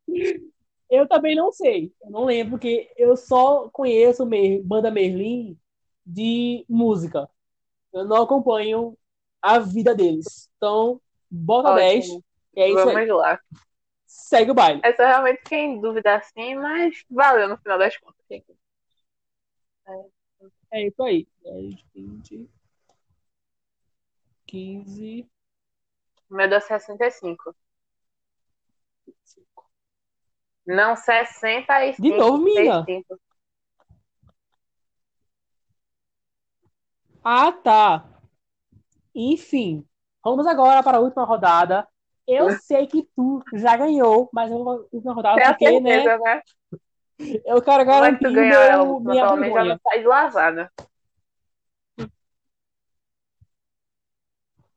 eu também não sei. Eu não lembro, porque eu só conheço Mer- banda Merlin de música. Eu não acompanho a vida deles. Então, bota 10, Ótimo. e é isso aí. Vamos lá. Segue o baile. Essa realmente fiquei em dúvida assim, mas valeu no final das contas. É isso aí. 10, 20, 15, O meu deu 65. Não, 65. De novo, mina. 65. Ah, tá. Enfim, vamos agora para a última rodada. Eu sei que tu já ganhou, mas para a última rodada Tem porque, né? certeza, né? Eu quero Mas garantir tu ganhar ela, meu, minha menos já vergonha. não sai de lavada.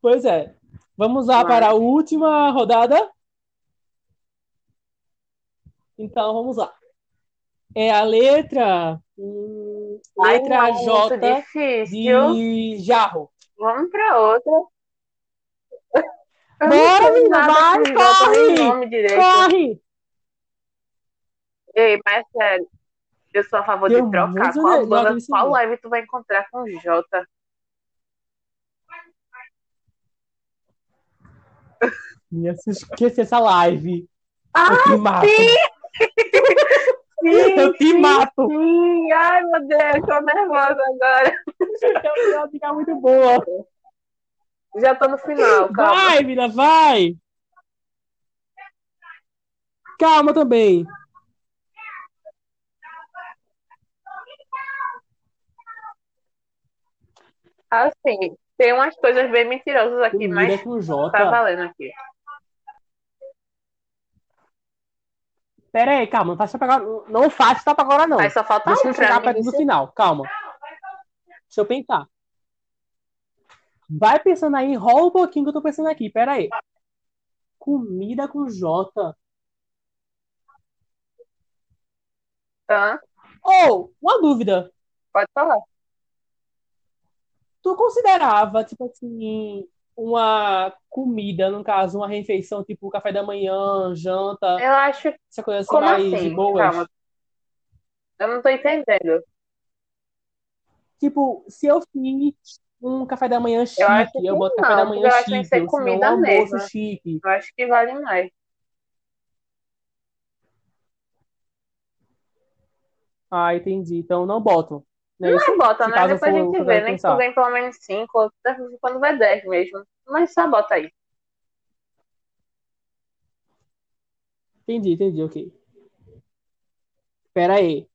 Pois é. Vamos lá Vai. para a última rodada. Então, vamos lá. É a letra. hum, Ai, letra não, muito J de jarro. Vamos pra outra. Eu Bora, menina, vai, corre! Corre! Ei, mas sério, eu sou a favor de Tem um trocar. de Qual Jota banda, qual live tu vai encontrar com o Jota? Minha, se esquecer essa live. Ah, Eu te mato. sim, Eu te sim, mato. sim. Ai, meu Deus, tô nervosa agora. Vai ficar muito boa. Já tô no final, calma. Vai, mina, vai! Calma também. Assim, tem umas coisas bem mentirosas aqui, Comida mas com tá valendo aqui. Pera aí, calma. Não faça pra agora. Não faça pra agora, não. Aí só falta Deixa um eu chegar perto do final. Calma. Deixa eu pensar. Vai pensando aí, enrola um pouquinho que eu tô pensando aqui. Pera aí. Comida com J. Hã? Ou, uma dúvida. Pode falar. Tu considerava, tipo assim, uma comida, no caso, uma refeição, tipo café da manhã, janta, Eu acho. essa coisa assim Como mais de assim? boas? Calma. Eu não tô entendendo. Tipo, se eu fiz um café da manhã Eu chique, que eu boto café da não, manhã eu acho que tem que chique, não, um comida almoço mesmo. chique. Eu acho que vale mais. Ah, entendi. Então não boto. Não é Não é bota, Se né? caso eu Depois a for gente fazer vê, nem que tu pensar. ganhe pelo menos 5, ou até quando vai 10 mesmo. Mas só bota aí. Entendi, entendi, ok. Pera aí.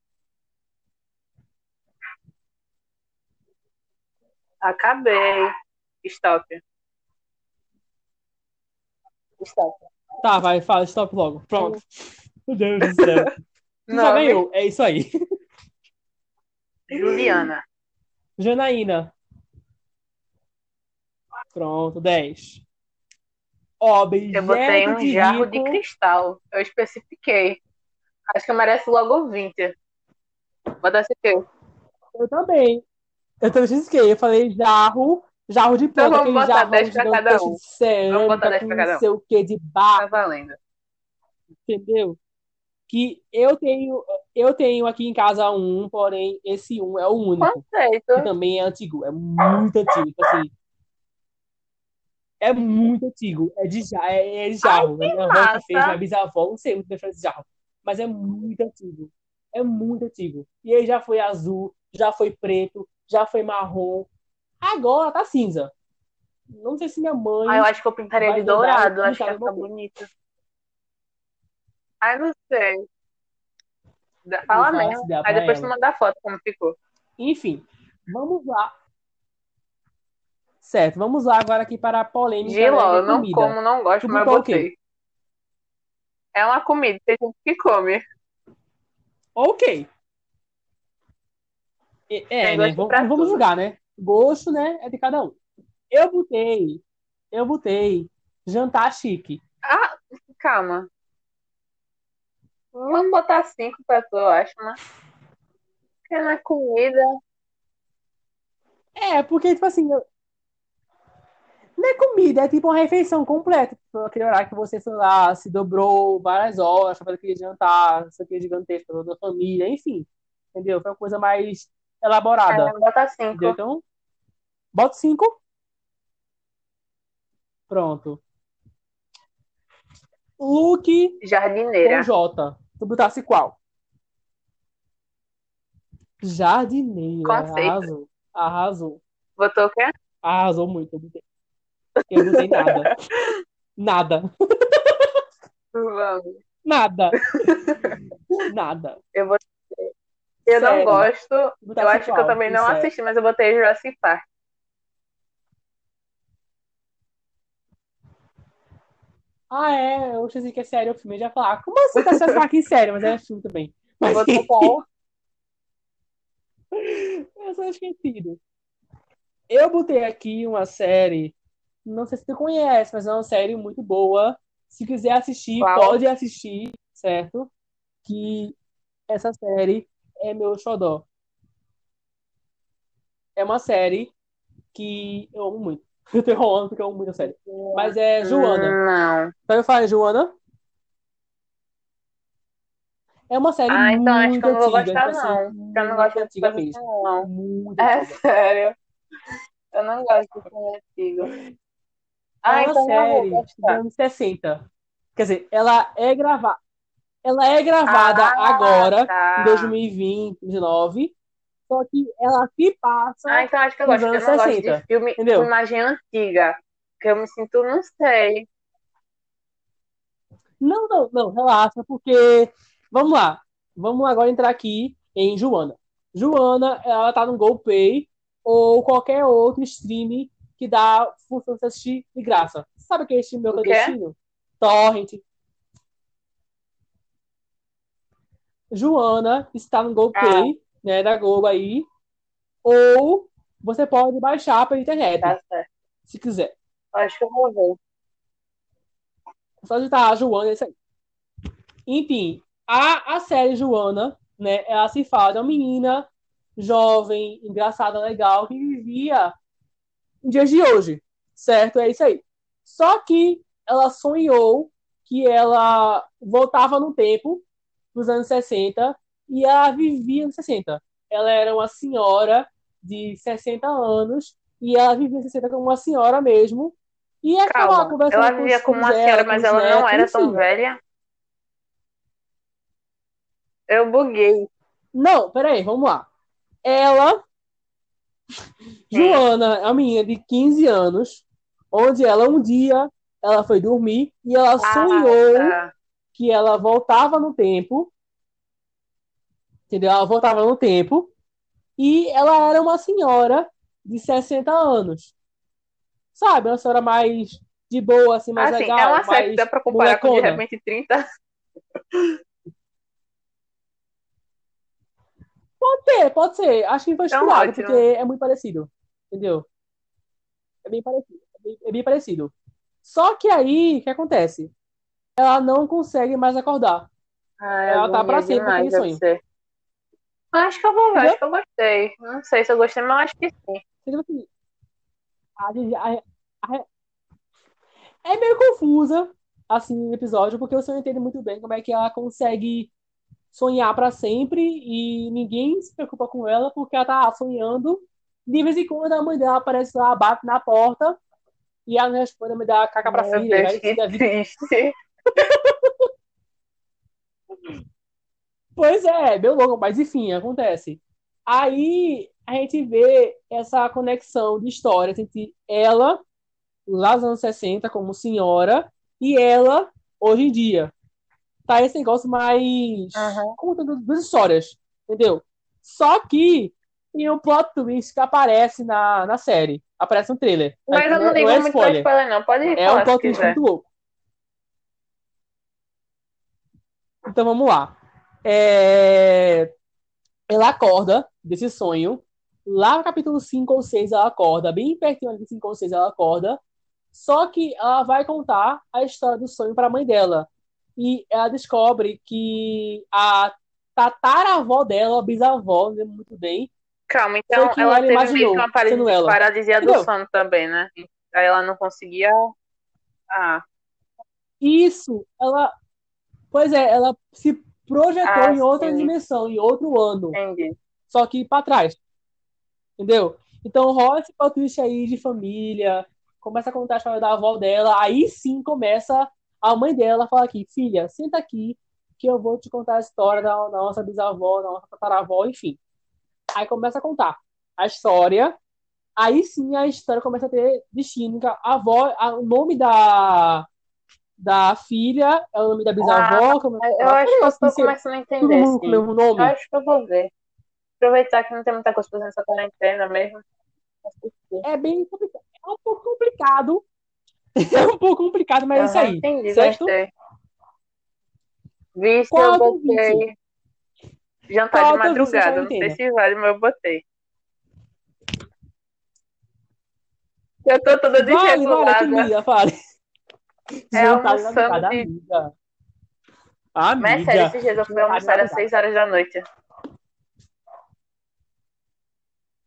Acabei. Stop. Stop. Tá, vai, fala, stop logo. Pronto. Meu Deus do céu. Tu já ganhou, é isso aí. Juliana. Janaína. Pronto, 10. Eu botei Objeto um de jarro de rico. cristal. Eu especifiquei. Acho que merece logo 20. Botasse o quê? Eu também. Eu também cisquei. Eu falei jarro, jarro de Então planta, vamos botar jarrão 10 pra cada um. Vamos botar 10 com pra cada não um. sei o que de barro, Tá valendo. entendeu? Que eu tenho, eu tenho aqui em casa um, porém esse um é o único. Que Conceito. também é antigo, é muito antigo, tipo assim. É muito antigo, é de, ja- é, é de jarro. né? Minha avó que fez, minha bisavó, não sei muito diferente de jarro, mas é muito antigo. É muito antigo. E aí já foi azul, já foi preto, já foi marrom. Agora tá cinza. Não sei se minha mãe. Ah, eu acho que eu pintaria de dourado. Acho que ia pintado ficar do meu bonito. Ai, não sei. Fala mesmo. Aí depois tu ela. manda a foto como ficou. Enfim, vamos lá. Certo, vamos lá agora aqui para a polêmica Giló, né, eu de não comida. como, não gosto, Tu mas eu botei. É uma comida, tem gente que come. Ok. É, né? Vamos, não vamos julgar, né? Gosto, né? É de cada um. Eu botei, eu botei jantar chique. Ah, calma. Vamos botar cinco pra tu, eu acho, né? Porque não é comida. É, porque, tipo assim, eu- não é comida, é tipo uma refeição completa. Tipo, aquele horário que você, sei lá, se dobrou várias horas fazer aquele jantar, isso aqui é gigantesco, toda a família, enfim. Entendeu? Foi uma coisa mais elaborada. É, bota Entendeu? cinco. Então, bota cinco. Pronto. Com Jardineira. J. Tu botasse qual? Jardineira. Conceito. Arrasou. Arrasou. Botou o quê? Arrasou muito. Eu botei, eu botei nada. Nada. Vamos. Nada. Nada. Eu botei. Eu não Sério. gosto. Botasse Eu acho que eu também não Sério. assisti, mas eu botei Jurassic Park. Ah, é. Eu achei que é sério o filme. Eu já ia falar. Como assim tá sendo aqui sério? Mas é filme também. Mas Botou qual? eu sou esquecido. Eu botei aqui uma série. Não sei se tu conhece, mas é uma série muito boa. Se quiser assistir, Qual? pode assistir, certo? Que essa série é meu xodó. É uma série que eu amo muito. Eu tô enrolando porque eu amo muito a série. Mas é Joana. Não. Sabe falar Joana? É uma série Ah, então acho muito que eu não vou antiga, gostar, tipo assim, não. Eu não gosto de antiga mesmo. não. Muito É antiga. sério. Eu não gosto de filme antigo. É Ah, uma então série dos anos 60. Quer dizer, ela é gravada. Ela é gravada Ah, agora, em tá. 2020, 2019. Só que ela se passa Ah, então acho que eu gosto. Eu não gosto 60. de filme Entendeu? imagem antiga. Que eu me sinto, não sei. Não, não, não, relaxa, porque. Vamos lá. Vamos agora entrar aqui em Joana. Joana, ela tá no GoPay ou qualquer outro stream que dá função de assistir de graça. Sabe aquele stream meu O quê? clandestino? Torrent. Joana está no Ah, GoPay, né, da Globo aí. Ou você pode baixar pela internet, tá certo. se quiser. Acho que eu vou ver. Só digitar Joana, é isso aí. Enfim, a, a série Joana, né, ela se fala de uma menina jovem, engraçada, legal, que vivia em dias de hoje, certo? É isso aí. Só que ela sonhou que ela voltava no tempo, nos anos 60, e ela vivia nos 60. Ela era uma senhora de 60 anos, e ela vivia nos 60 como uma senhora mesmo, e Calma. conversando Ela com vivia os como uma senhora, com mas ela não netos, era tão enfim. velha. Eu buguei. Não, peraí, vamos lá. Ela, Sim. Joana, é uma menina de 15 anos, onde ela um dia ela foi dormir e ela Ah, sonhou tá. Que ela voltava no tempo, entendeu? Ela voltava no tempo e ela era uma senhora de 60 anos, sabe? Uma senhora mais de boa, assim, mais Assim, legal, é uma série que dá pra comparar com de molecona. repente 30. Pode ser, pode ser. Acho que foi Então, ótimo. porque é muito parecido. Entendeu? É bem parecido. É bem, é bem parecido. Só que aí, o que acontece? Ela não consegue mais acordar. Ai, Ela tá pra sempre sonho. ser. Acho que eu vou ver, acho que eu gostei. Não sei se eu gostei, mas eu acho que sim. Tipo assim, é meio confusa, assim, o episódio, porque você não entende muito bem como é que ela consegue sonhar pra sempre e ninguém se preocupa com ela porque ela tá sonhando. De vez em quando a mãe dela aparece lá, bate na porta e ela responde, me dá caca pra Meu filha. Deus, Vai que triste. Pois é, meu louco, mas enfim, acontece. Aí a gente vê essa conexão de histórias entre ela, lá nos anos 60, como senhora, e ela, hoje em dia. Tá esse negócio mais. Uhum. contando duas histórias, entendeu? Só que tem um plot twist que aparece na, na série. Aparece no trailer. Mas eu não ligo é muito spoiler. spoiler, não. Pode É um plot twist muito louco. Então vamos lá. É, Ela acorda desse sonho. Lá no capítulo 5 ou 6 ela acorda, bem pertinho ali de 5 ou 6 ela acorda. Só que ela vai contar a história do sonho para a mãe dela. E ela descobre que a tataravó dela, bisavó, não lembro muito bem, Calma, então ela ela teve imaginou, uma paralisia, paralisia do sono também, né? Aí ela não conseguia. Ah, Isso, ela. Pois é, ela se projetou Ah, em outra sim. dimensão, em outro ano. entendi. só que para trás. Entendeu? Então rola esse plot twist aí de família, começa a contar a história da avó dela, aí sim começa a mãe dela fala aqui, filha, senta aqui que eu vou te contar a história da, da nossa bisavó, da nossa tataravó, enfim. Aí começa a contar a história, aí sim a história começa a ter destino. A avó, a- o nome da da filha é o nome da bisavó, como- Ah, Eu acho que eu tô assim, começando a entender, com o nome. Eu acho que eu vou ver. Aproveitar que não tem muita coisa pra fazer nessa quarentena mesmo. É bem complicado. É um pouco complicado. É um pouco complicado, mas é isso aí. Entendi, certo? gostei. Visto, Qual eu é botei jantar Qual de é madrugada. Não sei quarentena? se vale, mas eu botei. Eu tô toda Vale, vale, desregulada. comida, É almoçando de- amiga. Mas sério, Amiga. esses dias eu fui almoçar às madrugada. 6 horas da noite.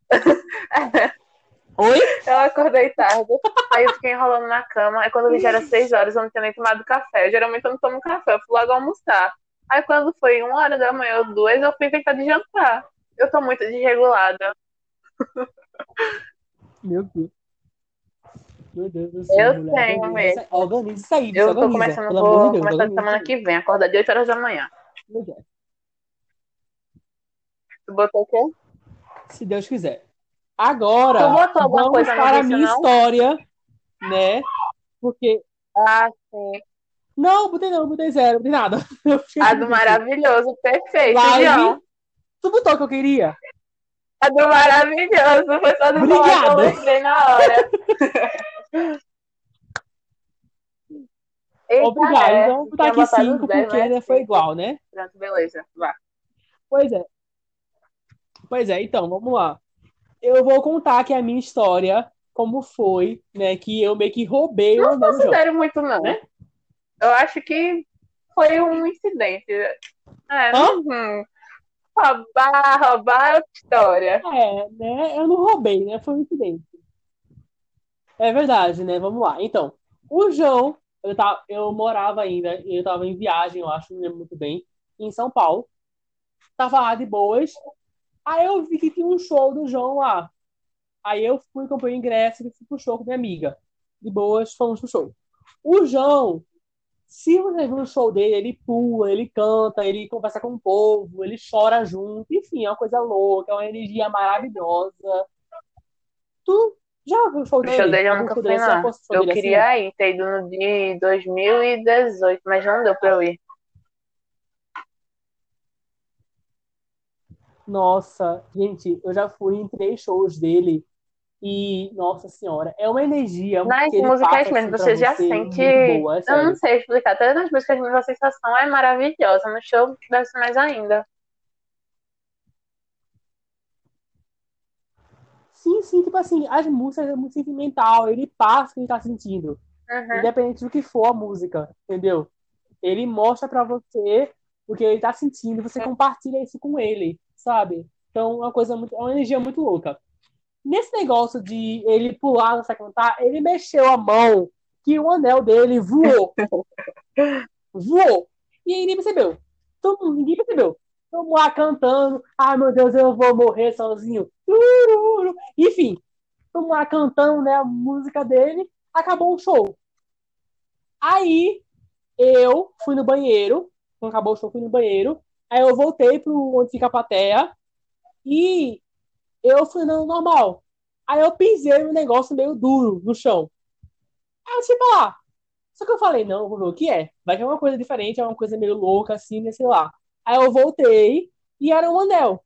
Oi? Eu acordei tarde, aí eu fiquei enrolando na cama. Aí quando eu vi já era 6 horas, eu não tinha nem tomado café. Geralmente eu não tomo café, eu fui logo almoçar. Aí quando foi uma hora da manhã ou duas, eu fui inventar de jantar. Eu tô muito desregulada. Meu Deus. Meu Deus do céu, Eu mulher. tenho Organiza mesmo. Organiza isso aí, Eu tô começando, Pelo vou amor de Deus, começar organiza semana que vem, acordar de 8 horas da manhã. aí. Meu Deus. Tu botou o quê? Se Deus quiser. Agora, Tu botou alguma vamos coisa para a minha não? história, né? Porque. Ah, sim. Não, botei não, botei zero, botei nada. A do maravilhoso, perfeito, Live. João. Tu botou o que eu queria? A do maravilhoso, foi só do que eu Obrigada. lembrei na hora. Eita, Obrigado. é, Então, vou botar aqui botado cinco, os dez, porque né? foi igual, né? Pronto, beleza. Vá. Pois é. Pois é, então, vamos lá. Eu vou contar aqui a minha história, como foi, né? Que eu meio que roubei o Não do jogo. considero muito, não. Né? Eu acho que foi um incidente. É, uhum. Roubar, roubar é outra história. É, né? Eu não roubei, né? Foi um incidente. É verdade, né? Vamos lá. Então, o João, eu, tava, eu morava ainda, eu tava em viagem, eu acho, não lembro muito bem, em São Paulo. Tava lá de boas. Aí eu vi que tinha um show do João lá. Aí eu fui, comprei o ingresso e fui pro show com minha amiga. De boas, fomos pro show. O João, se você viu o show dele, ele pula, ele canta, ele conversa com o povo, ele chora junto. Enfim, é uma coisa louca, é uma energia maravilhosa. Tu já viu o show dele? eu nunca fui, show Eu dele assim? queria ir, ter ido no de 2018, mas não deu pra eu ir. Nossa, gente, eu já fui em três shows dele e, nossa senhora, é uma energia Nas que ele músicas mesmo, assim, você já você, sente. boa, é Eu não sei explicar. Até nas músicas mesmo a sensação é maravilhosa. No show deve ser mais ainda. Sim, sim, tipo assim, as músicas é muito sentimental, ele passa o que ele tá sentindo, Uhum. independente do que for a música, entendeu? Ele mostra pra você o que ele tá sentindo, você compartilha isso com ele, sabe? Então, é uma coisa muito, é uma energia muito louca. Nesse negócio de ele pular, não sei cantar, ele mexeu a mão que o anel dele voou. voou. E aí ninguém percebeu. Todo mundo, ninguém percebeu. Estamos lá cantando. Ai, meu Deus, eu vou morrer sozinho. Enfim, estamos lá cantando né, a música dele. Acabou o show. Aí eu fui no banheiro. Quando acabou o show, fui no banheiro. Aí eu voltei pro onde fica a plateia. E eu fui andando normal. Aí eu pisei um negócio meio duro no chão. Aí eu tipo lá. Só que eu falei, não, vou ver o que é. Vai que é uma coisa diferente, é uma coisa meio louca, assim, né, sei lá. Aí eu voltei e era um anel.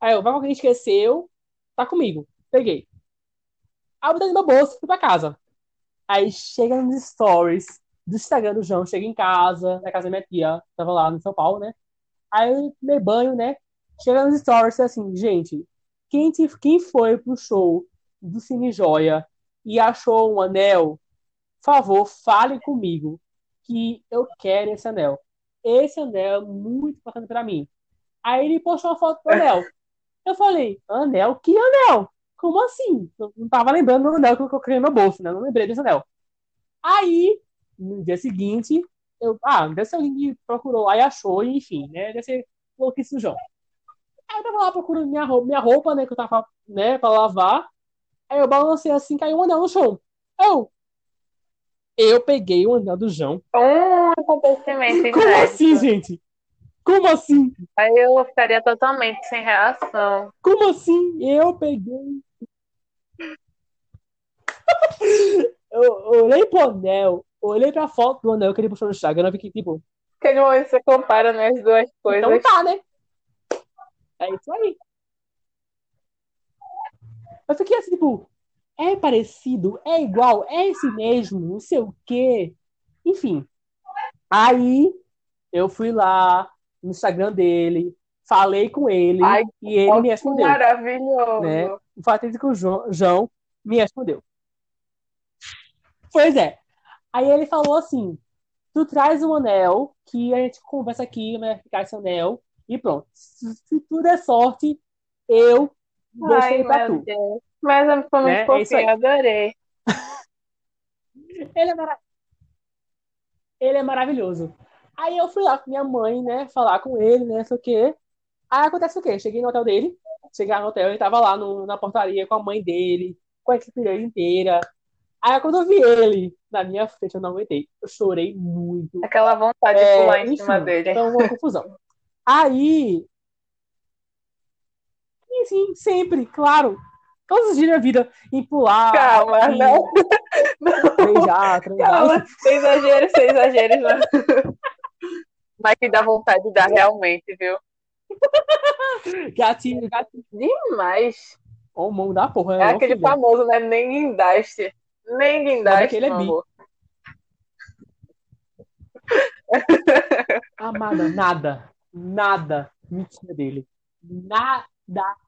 Aí eu, vai alguém esqueceu, tá comigo. Peguei. Aí eu botei no meu bolso, fui pra casa. Aí chega nos stories do Instagram do João, chega em casa, na casa da minha tia, tava lá no São Paulo, né? Aí eu tomei banho, né? Chega nos stories assim, gente, quem, te, quem foi pro show do Cine Joia e achou um anel, por favor, fale comigo que eu quero esse anel. Esse anel é muito importante para mim. Aí ele postou uma foto do anel. Eu falei, anel? Que anel? Como assim? Eu não tava lembrando do anel que eu coloquei no meu bolso, né? Eu não lembrei desse anel. Aí, no dia seguinte, eu, ah, deve ser alguém que procurou lá e achou, enfim, né? Deve ser louquice do João. Aí eu tava lá procurando minha roupa, minha roupa, né, que eu tava, né, pra lavar. Aí eu balancei assim, caiu um anel no chão. Eu, eu peguei o anel do João. Um acontecimento Como assim, gente? Como assim? Aí eu ficaria totalmente sem reação. Como assim? Eu peguei. eu, eu olhei pro anel, olhei pra foto do anel que ele postou no Instagram, eu fiquei tipo. Aquele momento você compara né, as duas coisas. Então tá, né? É isso aí. Eu fiquei assim, tipo, é parecido, é igual, é esse mesmo, não sei o quê. Enfim. Aí eu fui lá no Instagram dele, falei com ele Ai, e ele me respondeu. Maravilhoso. Né? O fato é que o João, João me respondeu. Pois é. Aí ele falou assim: tu traz um anel que a gente conversa aqui, vai ficar esse anel e pronto. Se, se tudo é sorte, eu deixei Ai, pra tu. Deus. Mas eu ficou Né? muito É fofinho, adorei. Ele é, mara- ele é maravilhoso. Aí eu fui lá com minha mãe, né, falar com ele, né, sei o quê. Aí acontece o quê? Cheguei no hotel dele, cheguei no hotel, ele tava lá no- na portaria com a mãe dele, com a equipe dele inteira. Aí quando eu vi ele na minha frente, eu não aguentei. Eu chorei muito. Aquela vontade de É, pular em enfim, cima dele. Então, uma confusão. Aí. E sim, sempre, claro. Todos os dias da vida, em pular, Calma, em não. beijar, transar, Calma, sem exageros, sem exageros, não. Mas que dá vontade de dar realmente, viu? gatinho, gatinho. Demais. Ó, o mão da porra, É né? aquele filha? famoso, né? Nem guindaste. Nem Mas guindaste, aquele é bi. amor. Amada, nada, nada mentira dele. Nada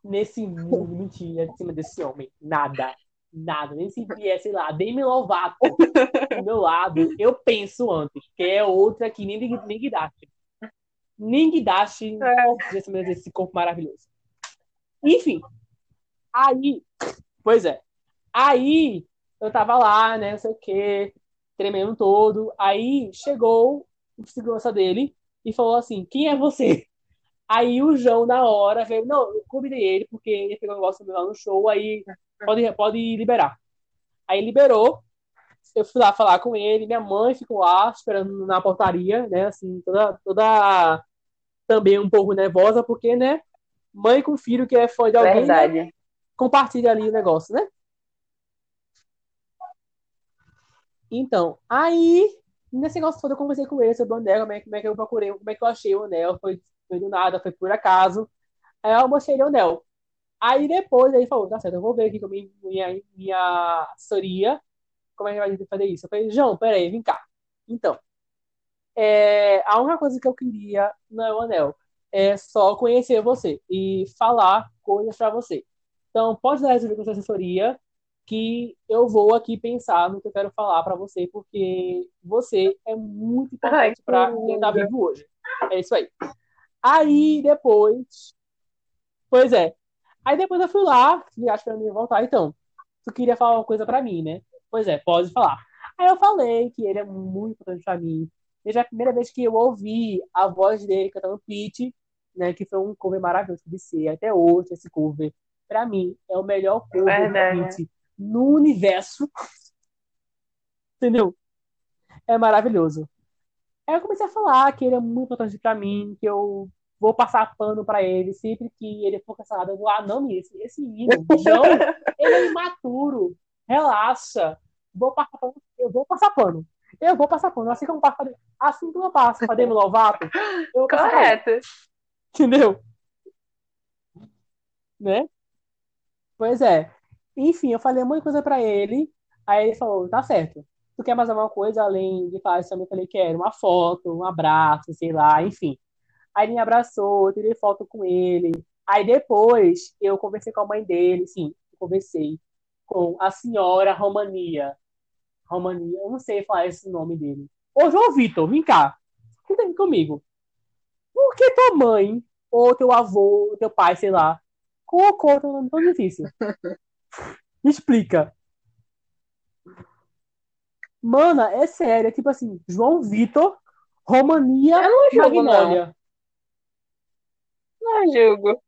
nesse mundo mentira de cima desse homem. Nada. Nada. Nem se vier, sei lá, Demi Lovato do meu lado, eu penso antes, que é outra que nem, nem Guidaste. Nem Guidaste É. desse, desse corpo maravilhoso. Enfim. Aí, pois é. Aí, eu tava lá, né, não sei o quê, tremendo todo. Aí, chegou o segurança dele e falou assim, quem é você? Aí o João, na hora, veio, não, eu convidei ele, porque ele pegou um negócio meu lá no show, aí pode, pode liberar. Aí liberou, eu fui lá falar com ele, minha mãe ficou lá, esperando na portaria, né, assim, toda, toda também um pouco nervosa, porque, né, mãe com filho que é fã de alguém, né, compartilha ali o negócio, né? Então, aí, nesse negócio todo, eu conversei com ele sobre o anel, como é, como é que eu procurei, como é que eu achei o anel, foi, foi do nada, foi por acaso. Aí eu mostrei o anel. Aí depois ele falou, tá certo, eu vou ver aqui com a minha, minha, minha assessoria como é que vai fazer isso. Eu falei, João, peraí, vem cá. Então, é, a única coisa que eu queria não é o anel, é só conhecer você e falar coisas pra você. Então, pode dar resolver com sua assessoria que eu vou aqui pensar no que eu quero falar pra você, porque você é muito importante pra quem tá vivo hoje. É isso aí. Aí depois. Pois é. Aí depois eu fui lá, acho que eu ia voltar. Então, tu queria falar uma coisa pra mim, né? Pois é, pode falar. Aí eu falei que ele é muito importante pra mim. Desde a primeira vez que eu ouvi a voz dele cantando Pitch, né? Que foi um cover maravilhoso de ser. Até hoje, esse cover, pra mim, é o melhor cover Verdade. de Pitch no universo. Entendeu? É maravilhoso. Aí eu comecei a falar que ele é muito importante pra mim, que eu vou passar pano pra ele sempre que ele for cancelado. Eu vou, ah, não, esse, esse menino, João, ele é imaturo. Relaxa. Vou passar pano. Eu vou passar pano. Eu vou passar pano. Assim como pra, assim como eu passo pra Demi Lovato, eu. Correto. Entendeu? Né? Pois é. Enfim, eu falei muita coisa pra ele. Aí ele falou, tá certo. Tu quer mais alguma coisa além de falar isso? Eu falei, quero uma foto, um abraço, sei lá, enfim. Aí ele me abraçou, eu tirei foto com ele. Aí depois eu conversei com a mãe dele, sim, eu conversei com a senhora Romania. Romania, eu não sei falar esse nome dele. Ô, João Vitor, vem cá. Fica aqui comigo. Por que tua mãe, ou teu avô, ou teu pai, sei lá, colocou teu nome tão difícil? Me explica. Mana, é sério, é tipo assim, João Vitor, Romania, Eu não julgo, Magnólia. Não julgo.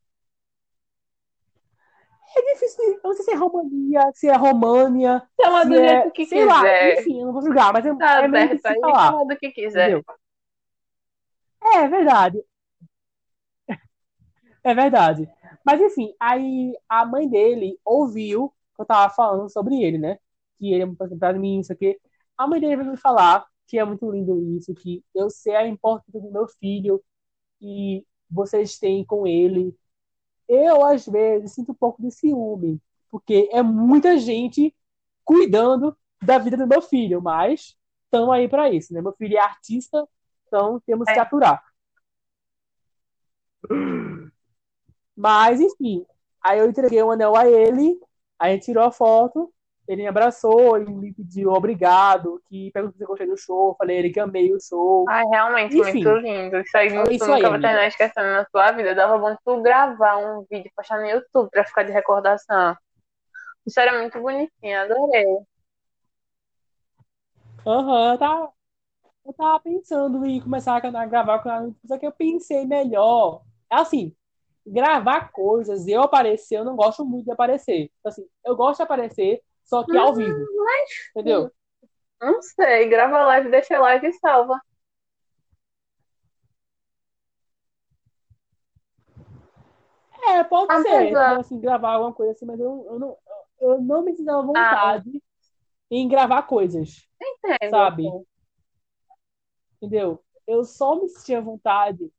É difícil, eu não sei se é Romania, se é România, Chama do é, jeito que sei lá, quiser. enfim, eu não vou julgar, mas é, Tá é meio certo, difícil falar, chama do que quiser. entendeu? É, verdade, é verdade. Mas enfim, aí a mãe dele ouviu que eu tava falando sobre ele, né? Que ele é importante pra mim, isso aqui. A mãe dele veio me falar que é muito lindo isso, que eu sei a importância do meu filho que vocês têm com ele. Eu, às vezes, sinto um pouco de ciúme, porque é muita gente cuidando da vida do meu filho, mas estamos aí para isso, né? Meu filho é artista, então temos que É. aturar. Mas, enfim, aí eu entreguei o anel a ele, a gente tirou a foto, ele me abraçou, ele me pediu obrigado, que perguntou se eu gostei do show, falei ele que amei o show. Ai, realmente, Enfim. muito lindo. Isso aí É tu isso nunca aí, vai terminar esquecendo na sua vida. Dava bom tu gravar um vídeo e postar no YouTube pra ficar de recordação. História muito bonitinha, adorei. Aham, eu tava, eu tava pensando em começar a gravar só que eu pensei melhor. Assim, gravar coisas, eu aparecer, eu não gosto muito de aparecer. Assim, eu gosto de aparecer, só que ao vivo, entendeu? Não sei, grava live, deixa live e salva. É, pode ser, Apesar- assim, gravar alguma coisa assim, mas eu, eu não, eu não me sinto à vontade em gravar coisas, Entendo. sabe? Entendeu? Eu só me senti à vontade de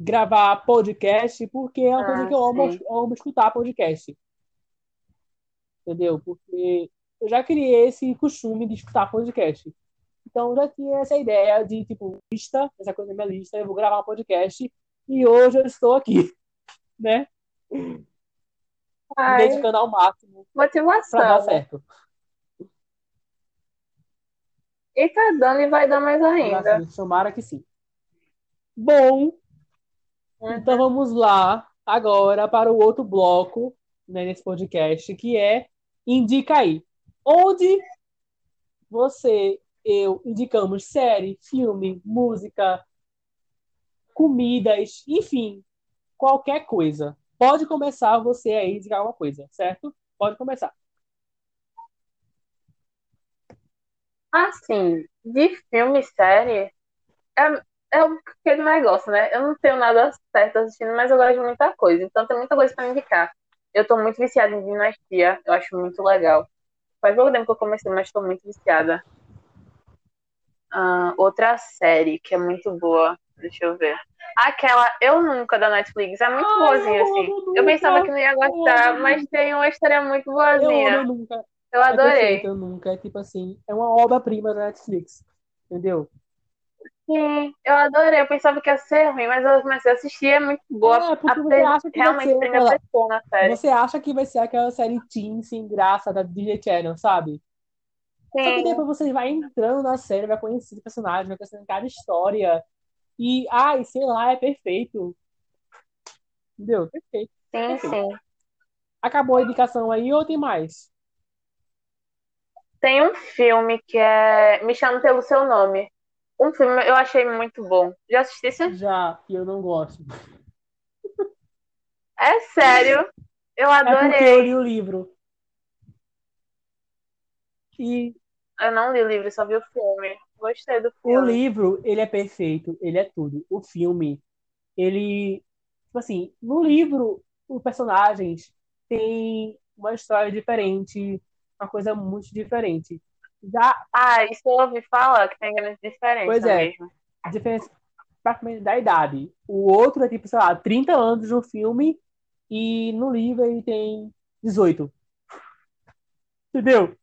gravar podcast porque é uma coisa Ah, que eu amo, eu amo escutar podcast. Entendeu? Porque eu já criei esse costume de escutar podcast. Então eu já tinha essa ideia de, tipo, lista, essa coisa na minha lista, eu vou gravar um podcast e hoje eu estou aqui, né? Me Ai, dedicando ao máximo pra dar motivação. certo. E tá dando e vai dar mais ainda. Tomara que sim. Bom, Uhum. então vamos lá agora para o outro bloco, né, nesse podcast, que é Indica aí. Onde você, eu indicamos série, filme, música, comidas, enfim, qualquer coisa. Pode começar você aí indicar alguma coisa, certo? Pode começar. Assim, de filme e série, é, é aquele negócio, né? Eu não tenho nada certo assistindo, mas eu gosto de muita coisa. Então tem muita coisa pra indicar. Eu tô muito viciada em Dinastia, eu acho muito legal. Faz pouco tempo que eu comecei, mas tô muito viciada. Ah, outra série que é muito boa, deixa eu ver. Aquela Eu Nunca da Netflix, é muito Ai, boazinha, eu assim. amo Eu pensava Nunca. que não ia Eu gostar, mas tem uma história muito Eu boazinha. Eu Nunca. Eu É adorei. perfeito, Eu Nunca. É tipo assim, é uma obra-prima da Netflix. Entendeu? Sim, eu adorei. Eu pensava que ia ser ruim, mas eu comecei a assistir, é muito boa. É, porque você acha que vai Realmente ser prende a aquela, pessoa na série. você acha que vai ser aquela série teen sem graça da Disney Channel, sabe? Só que Sim, depois você vai entrando na série, vai conhecendo personagens, vai conhecendo cada história. E, ai, sei lá, é perfeito. Entendeu? Perfeito. Sim, Perfeito. sim. Acabou a indicação aí ou tem mais? Tem um filme que é Me Chame Pelo Seu Nome. Um filme eu achei muito bom. Já assistisse? Já, que eu não gosto. É sério. Eu É porque eu adorei. li o livro. E Eu não li o livro, só vi o filme. Gostei do o filme. livro, ele é perfeito, ele é tudo. O filme, ele, tipo assim, no livro, os personagens têm uma história diferente, uma coisa muito diferente. Já Ah, isso eu ouvi falar que tem grande diferença Pois é. mesmo. a diferença praticamente da idade. O outro é tipo, sei lá, 30 anos no filme e no livro ele tem 18. Entendeu?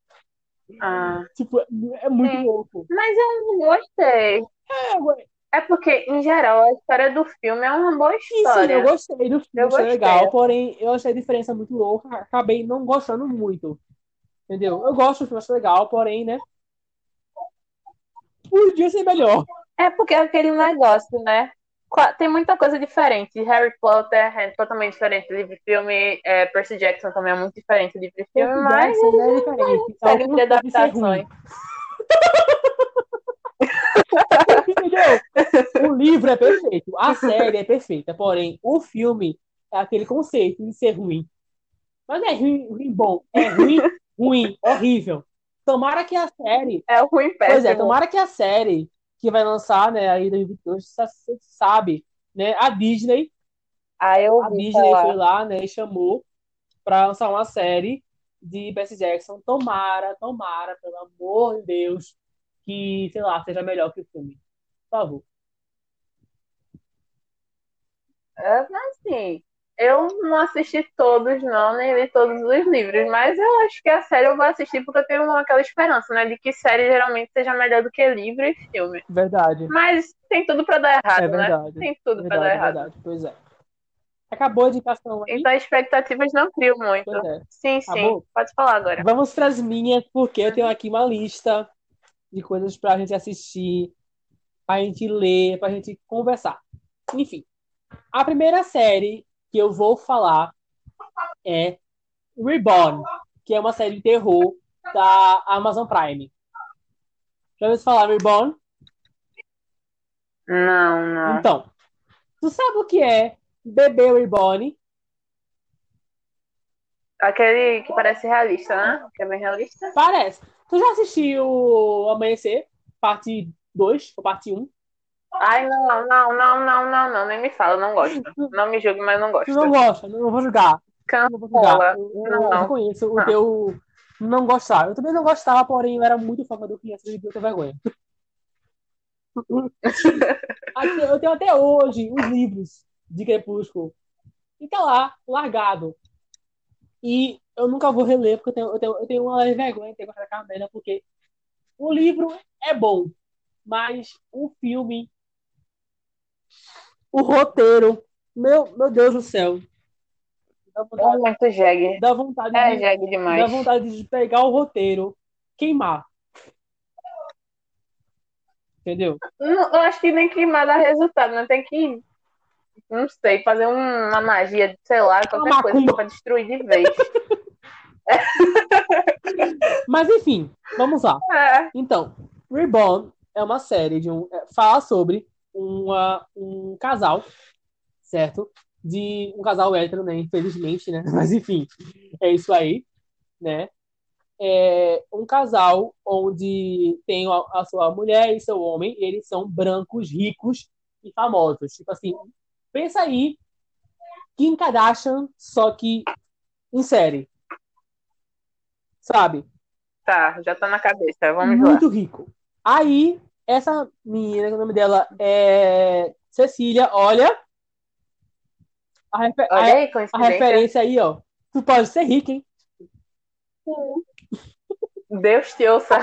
Ah. Tipo, é muito Sim. louco. Mas eu não gostei. É. É porque, em geral, a história do filme é uma boa E sim, eu história. gostei do filme, Eu achei gostei. legal, porém eu achei a diferença muito louca, acabei não gostando muito. Entendeu? Eu gosto do filme, acho legal, porém, né? Podia ser melhor. É porque é aquele negócio, né? Tem muita coisa diferente. Harry Potter é totalmente diferente do livro e filme. É, Percy Jackson também é muito diferente do livro filme, Percy mas Jackson é diferente. podem ser adaptações. O livro é perfeito, a série é perfeita, porém, o filme é aquele conceito de ser ruim. Mas não é ruim, ruim bom, é ruim, ruim, horrível. Tomara que a série, É o ruim pois é, péssimo. tomara que a série que vai lançar, né, aí em 2022, sa- sa- sabe, né, a Disney, Ah, eu a Disney foi falar. lá, né, e chamou pra lançar uma série de Percy Jackson. Tomara, tomara, pelo amor de Deus, que, sei lá, seja melhor que o filme. Por favor. É, mas assim, eu não assisti todos, não, nem li todos os livros, mas eu acho que a série eu vou assistir porque eu tenho aquela esperança, né, de que série geralmente seja melhor do que livro e filme. Verdade. Mas tem tudo pra dar errado, É né? verdade. Tem tudo pra dar Verdade, errado. verdade. Pois é. Acabou a indicação aí? Então expectativas não crio muito. É. Sim, sim. Acabou? Pode falar agora. Vamos para as minhas, porque eu tenho aqui uma lista de coisas pra gente assistir, pra gente ler, pra gente conversar. Enfim, a primeira série que eu vou falar é Reborn, que é uma série de terror da Amazon Prime. Já ouviu falar Reborn? Não, não. Então, tu sabe o que é Bebê Reborn? Aquele que parece realista, né? Que é bem realista. Parece. Tu já assistiu Amanhecer, parte 2 ou parte 1? Ai, não, não, não, não, não, não. Nem me fala, não gosto. Não me julgue, mas não gosto. Não gosta, não vou julgar. Não. Cancela. Eu, eu Não. o Não. teu não gostar. Eu também não gostava, porém eu era muito fã do criança de tenho vergonha. Eu tenho até hoje os livros de Crepúsculo. E tá lá, largado. E eu nunca vou reler, porque eu tenho, eu tenho, eu tenho uma vergonha de ter gostado daquela merda, porque o livro é bom, mas o filme, o roteiro, meu, meu Deus do céu. Dá É vontade, muito jegue. dá vontade É de, jegue dá demais. vontade de pegar o roteiro, queimar. Entendeu? Não, eu acho que nem queimar dá resultado, né? Tem que, não sei, fazer um- uma magia, sei lá, qualquer Uma coisa macumba. pra destruir de vez. Mas enfim, vamos lá. É. Então, Reborn é uma série de um. é, fala sobre uma, um casal, certo? De um casal hétero, né? Infelizmente, né? Mas enfim, é isso aí, né? É um casal onde tem a, sua mulher e seu homem, e eles são brancos, ricos e famosos. Tipo assim, pensa aí, Kim Kardashian, só que em série. Sabe? Tá, já tá na cabeça. Vamos lá. muito rico. Aí, essa menina, que o nome dela é Cecília, olha. A, refer- Olha aí, a referência aí, ó. Tu pode ser rica, hein? Deus te ouça.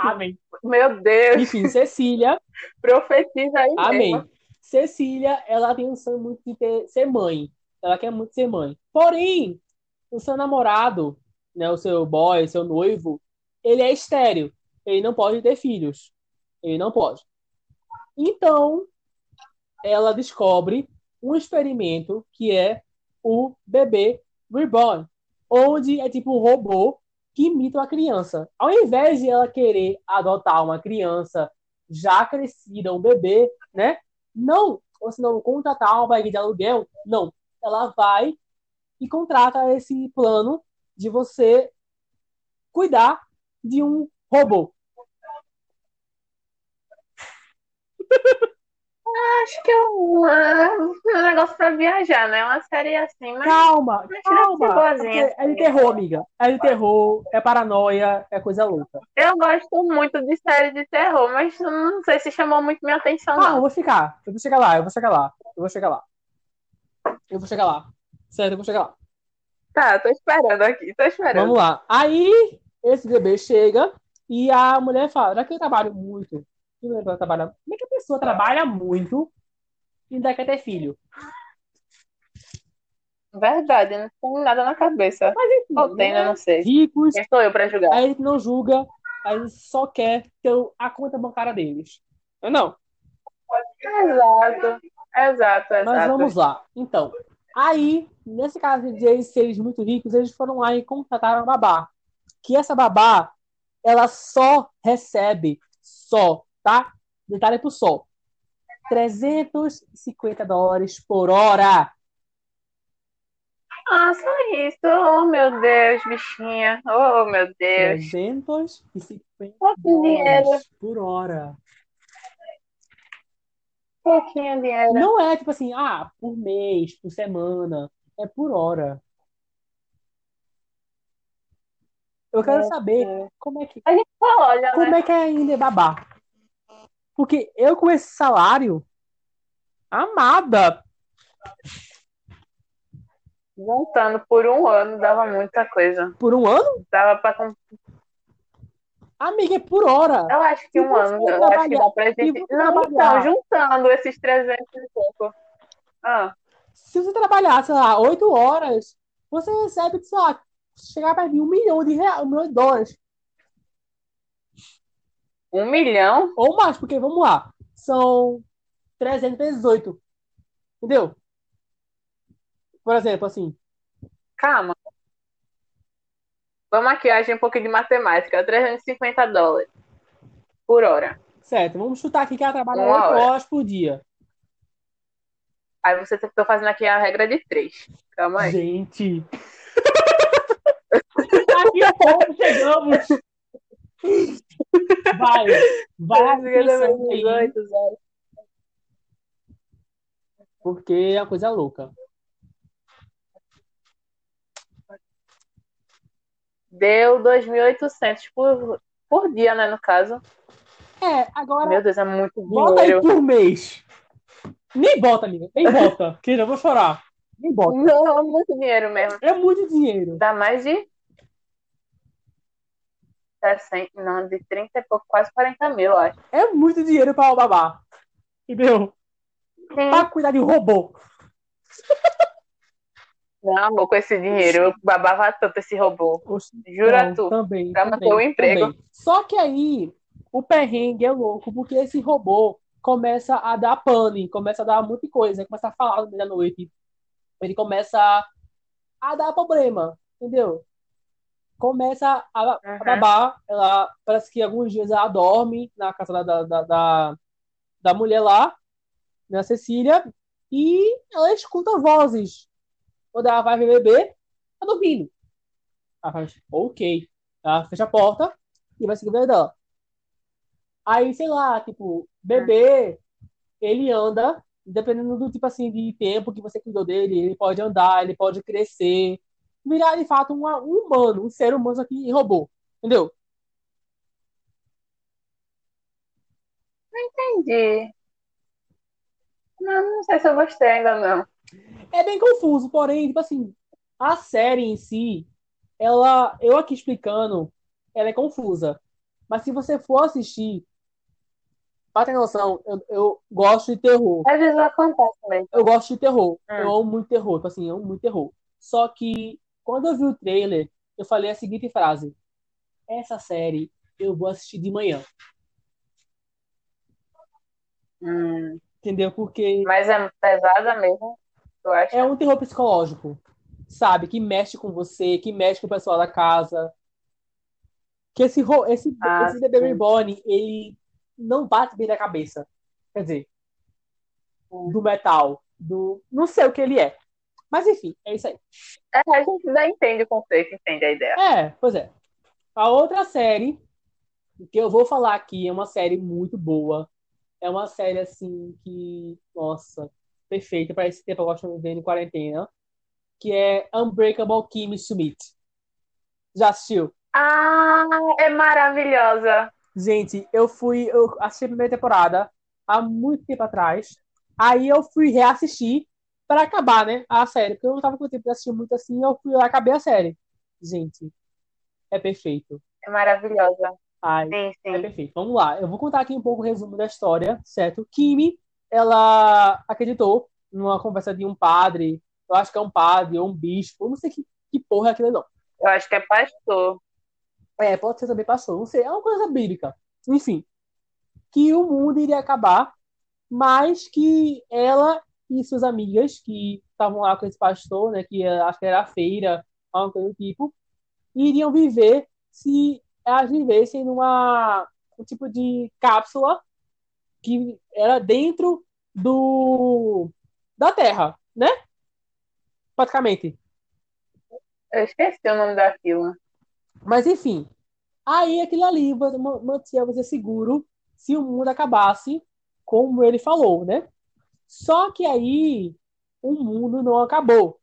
Amém. Meu Deus. Enfim, Cecília, Profetiza aí mesmo. amém. Cecília, ela tem um sonho muito de ter, ser mãe. Ela quer muito ser mãe. Porém, o seu namorado, né, o seu boy, seu noivo, ele é estéril. Ele não pode ter filhos. Ele não pode. Então, ela descobre um experimento que é o bebê reborn, onde é tipo um robô que imita uma criança. Ao invés de ela querer adotar uma criança já crescida, um bebê, né? Não, ou se não contratar uma barriga de aluguel, não. Ela vai e contrata esse plano de você cuidar de um robô. Acho que é um, um negócio pra viajar, né? Uma série assim, mas. Calma, mas calma. É, de terror, amiga. É de terror, é paranoia, é coisa louca. Eu gosto muito de série de terror, mas não sei se chamou muito minha atenção, Ah, eu não. vou ficar. Eu vou chegar lá, eu vou chegar lá. Eu vou chegar lá. Eu vou chegar lá. Sério, eu vou chegar lá. Tá, tô esperando aqui, tô esperando. Vamos lá. Aí, esse bebê chega e a mulher fala: já que eu trabalho muito, trabalha- como é que a pessoa trabalha muito e ainda quer ter filho? Verdade, não tem nada na cabeça. Ou tem, né? Não sei. Ricos, Quem sou eu pra julgar? aí ele não julga, aí ele só quer ter a conta bancária deles. Eu não. Exato, exato, Mas exato. vamos lá. Então, aí, nesse caso de serem muito ricos, eles foram lá e contrataram uma babá. Que essa babá, ela só recebe, só, tá? Detalhe pro só. 350 dólares por hora. Ah, só isso. Oh, meu Deus, bichinha. Oh, meu Deus. 350 Pouquinho dinheiro, dólares por hora. pouquinho dinheiro. Não é tipo assim, ah, por mês, por semana. É por hora. Eu quero saber como é que A gente só olha, Como né? é que é ainda babá? Porque eu com esse salário, amada, Juntando por um ano dava muita coisa. por um ano, Dava pra. amiga, é por hora. Eu acho que um você ano. Eu acho que dá pra gente. Não, então, juntando esses 300 e pouco. Ah, Se você trabalhar, sei lá, oito horas, você recebe, sei lá, chegar perto de um milhão de reais, um milhão de dólares. Um milhão? Ou mais, porque vamos lá, são 300 vezes 8. Entendeu? Por exemplo, assim, Calma. Vamos aqui, agir um pouquinho de matemática. 350 dólares por hora. certo, vamos chutar aqui que ela trabalha Uma 8 hora. horas por dia. Aí você tô fazendo aqui a regra de três. Calma aí. Gente. Aqui a pouco chegamos. Vai, vai aí, 18, zero. porque é uma coisa louca. Deu 2.800 por, por dia, né, no caso. É, agora Meu Deus, é muito bota aí dinheiro. por mês. Nem bota, amiga, nem bota, que eu vou chorar. Nem bota. Não, é muito dinheiro mesmo. É muito dinheiro. Dá mais de 60, não, de 30 e pouco, quase 40 mil, eu acho. É muito dinheiro para o babá. Entendeu? Sim. Pra cuidar de um robô. Não, amor, com esse dinheiro, eu babava tanto esse robô. Oxe, Jura não, tu? Também. Pra manter o emprego. também. Só que aí o perrengue é louco, porque esse robô começa a dar pane, começa a dar muita coisa, começa a falar no meio da noite. Ele começa a dar problema, entendeu? Começa a, a Uhum. babar, ela parece que alguns dias ela dorme na casa da, da, da, da, mulher lá, na Cecília, e ela escuta vozes. Quando ela vai ver bebê, tá dormindo. Ela faz, ok. Ela fecha a porta e vai seguir a dela. Aí, sei lá, tipo, bebê, ele anda, dependendo do tipo assim de tempo que você cuidou dele, ele pode andar, ele pode crescer, virar de fato um, um humano, um ser humano aqui em robô. Entendeu? Entendi. Não, não sei se eu gostei ainda, não. É bem confuso, porém, tipo assim, a série em si, ela, eu aqui explicando, ela é confusa. Mas se você for assistir, pra ter noção, eu, eu gosto de terror. Às vezes acontece mesmo. Eu gosto de terror. Hum. Eu amo muito terror. Tipo assim, eu amo muito terror. Só que, quando eu vi o trailer, eu falei a seguinte frase: Essa série eu vou assistir de manhã. Hum, Entendeu? Porque Mas é pesada mesmo, tu acha? é um terror psicológico, sabe? Que mexe com você, que mexe com o pessoal da casa. Que esse, esse, Ah, esse bebê sim. reborn, ele não bate bem na cabeça. Quer dizer, do metal, do. Não sei o que ele é. Mas enfim, é isso aí. É, a gente já entende o conceito, entende a ideia. É, pois é. A outra série que eu vou falar aqui é uma série muito boa. É uma série assim que, nossa, perfeita para esse tempo que eu gosto de ver em quarentena, que é Unbreakable Kimmy Schmidt. Já assistiu? Ah, é maravilhosa. Gente, eu fui, eu assisti a primeira temporada há muito tempo atrás. Aí eu fui reassistir para acabar, né, a série, porque eu não tava com tempo de assistir muito assim, eu fui lá e acabei a série. Gente, é perfeito. É maravilhosa. Ai, Sim, É sim. perfeito. Vamos lá. Eu vou contar aqui um pouco o resumo da história, certo? Kimi, ela acreditou numa conversa de um padre, eu acho que é um padre ou um bispo, eu não sei que, que porra é aquilo, não. Eu acho que é pastor. É, pode ser também pastor, não sei, é uma coisa bíblica. Enfim, que o mundo iria acabar, mas que ela e suas amigas, que estavam lá com esse pastor, né, que eh, acho que era a feira, coisa do tipo, iriam viver se elas vivessem numa um tipo de cápsula que era dentro do da Terra, né? Praticamente. Eu esqueci o nome daquilo. Mas enfim, aí aquilo ali ma- ma- mantinha você seguro se o mundo acabasse, como ele falou, né? Só que aí o mundo não acabou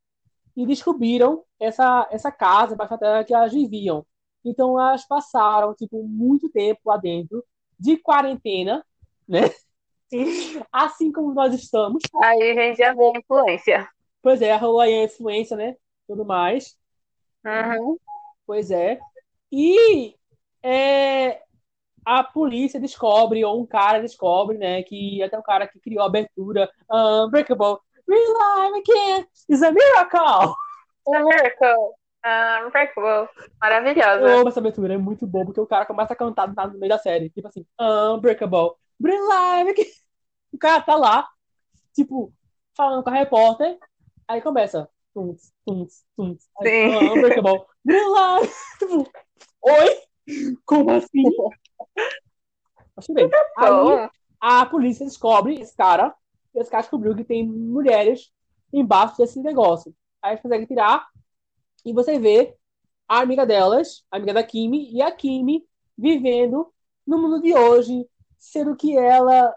e descobriram essa essa casa embaixo da terra que elas viviam. Então elas passaram tipo muito tempo lá dentro de quarentena, né? Assim como nós estamos. Aí a gente já vê a influência. Pois é, rolou aí a influência, né? Tudo mais. Uhum. Pois é. E é, a polícia descobre, ou um cara descobre, né? Que até o cara que criou a abertura Unbreakable. Real again is a miracle! A Miracle. Ah, Unbreakable. Eu Maravilhosa. amo essa abertura, é muito bom, porque o cara começa a cantar no meio da série. Tipo assim, Unbreakable. Real life again. O cara tá lá, tipo, falando com a repórter. Aí começa. Tunts, tunts, tunts. Aí, Sim. Unbreakable. Real life. Tipo, oi? Como assim? Bem. Aí a polícia descobre esse cara. E esse cara descobriu que tem mulheres embaixo desse negócio. Aí eles conseguem tirar. E você vê a amiga delas, a amiga da Kimi, e a Kimi vivendo no mundo de hoje, sendo que ela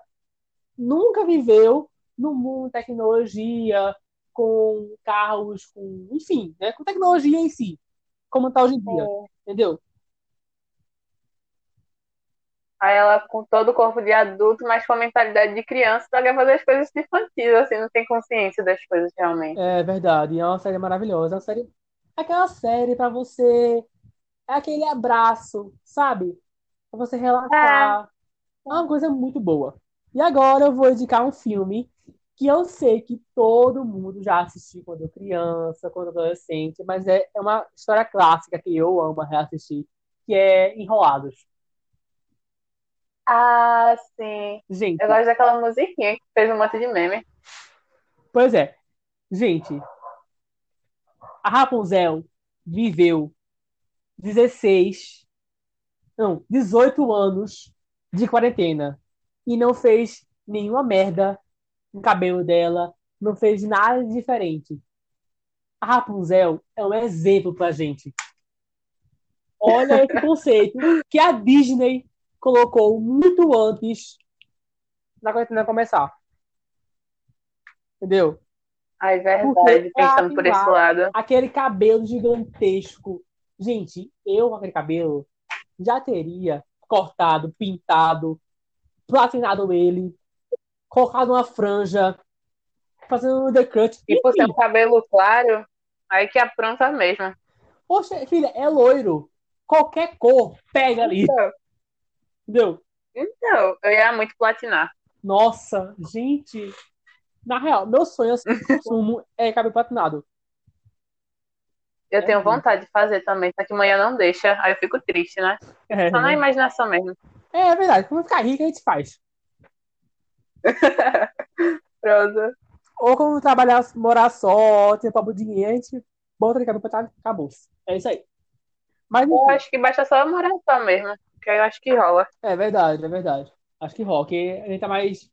nunca viveu no mundo de tecnologia, com carros, com, enfim, né, com tecnologia em si, como está hoje em dia, entendeu? Aí ela com todo o corpo de adulto, mas com a mentalidade de criança, tá quer fazer as coisas infantis, assim, não tem consciência das coisas realmente. É verdade, é uma série maravilhosa, é uma série, aquela série para você, é aquele abraço, sabe? Para você relaxar, é uma coisa muito boa. E agora eu vou indicar um filme que eu sei que todo mundo já assistiu quando criança, quando adolescente, mas é, é uma história clássica que eu amo reassistir, que é Enrolados. Ah, sim. Gente, Eu gosto daquela musiquinha que fez um monte de meme. pois é, gente, a Rapunzel viveu 16, não, 18 anos de quarentena e não fez nenhuma merda no cabelo dela, não fez nada de diferente. A Rapunzel é um exemplo pra gente. Olha esse conceito que a Disney colocou muito antes da quarentena começar. Entendeu? Ai, verdade, Porque pensando por esse lado. Aquele cabelo gigantesco. Gente, eu com aquele cabelo já teria cortado, pintado, platinado ele, colocado uma franja, fazendo um undercut. E por ser um cabelo claro, aí que apronta mesmo. poxa, filha, é loiro. Qualquer cor pega ali, Então, entendeu? então, eu ia muito platinar. Nossa, gente. Na real, meu sonho assim, de consumo é cabelo platinado. Eu É tenho mesmo. vontade de fazer também, só que manhã não deixa, aí eu fico triste, né? É, Só na imaginação mesmo. é verdade. Quando ficar rico, a gente faz. Pronto. Ou quando trabalhar, morar só, ter próprio dinheiro, a gente bota de cabelo pra trás, acabou. É isso aí. Mas, Eu enfim, acho que basta só morar só mesmo. Que eu acho que rola. é verdade, é verdade. Acho que rock, a gente tá mais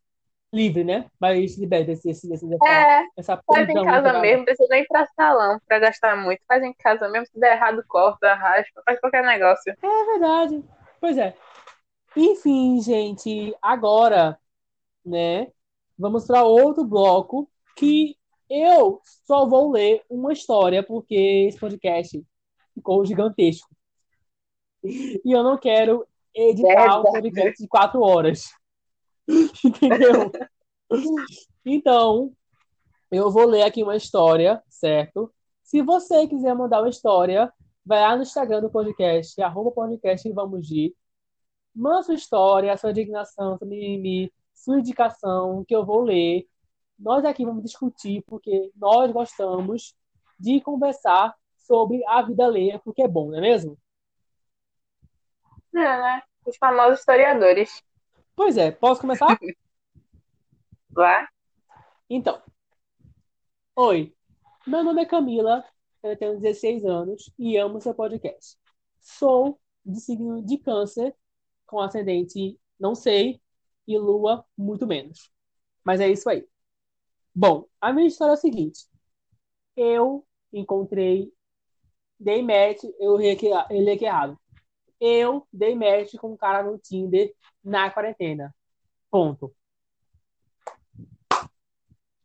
livre, né? Mais liberto desse, desse, desse, dessa, É, essa faz em casa mesmo, precisa nem ir pra salão pra gastar muito. Faz em casa mesmo, se der errado, corta, raspa, faz qualquer negócio. É verdade. Pois é. Enfim, gente, agora, né? Vamos para outro bloco que eu só vou ler uma história porque esse podcast ficou gigantesco. E eu não quero editar um podcast de quatro horas. Entendeu? Então, eu vou ler aqui uma história, certo? Se você quiser mandar uma história, vai lá no Instagram do podcast, arroba podcast vamos de. Manda sua história, sua indignação, seu mimimi, sua indicação, que eu vou ler. Nós aqui vamos discutir, porque nós gostamos de conversar sobre a vida alheia, porque é bom, não é mesmo? É, né? Os famosos historiadores. Pois é, posso começar? Lá. Então, oi, meu nome é Camila, eu tenho 16 anos e amo seu podcast. Sou de signo de câncer, com ascendente não sei e lua muito menos. Mas é isso aí. Bom, a minha história é a seguinte. Eu encontrei, dei match, eu aqui errado. Eu dei match com um cara no Tinder na quarentena. Ponto.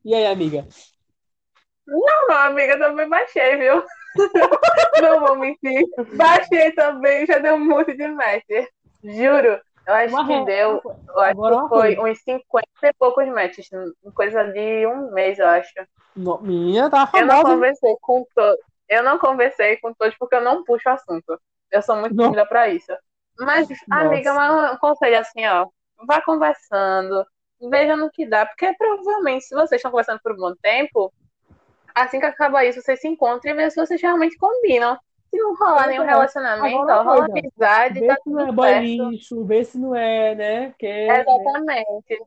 E aí, amiga? Não, amiga, eu também baixei, viu? Não vou mentir. Baixei também, já deu muito de match. Juro. Eu acho Uma que re- deu. Eu acho Agora que foi coisa. uns 50 e poucos matches. Coisa de um mês, eu acho. Menina, tá Eu não famosa. conversei com todos. Eu não conversei com todos porque eu não puxo assunto. Eu sou muito tímida pra isso. Mas, amiga, Nossa. mas um conselho assim, ó. Vá conversando, veja no que dá. Porque provavelmente, se vocês estão conversando por um bom tempo, assim que acabar isso, vocês se encontram e vê se vocês realmente combinam. Se não rolar nenhum é. relacionamento, ó, uma rola amizade, Vê tá se não é lixo, vê se não é, né? Que, né? Exatamente.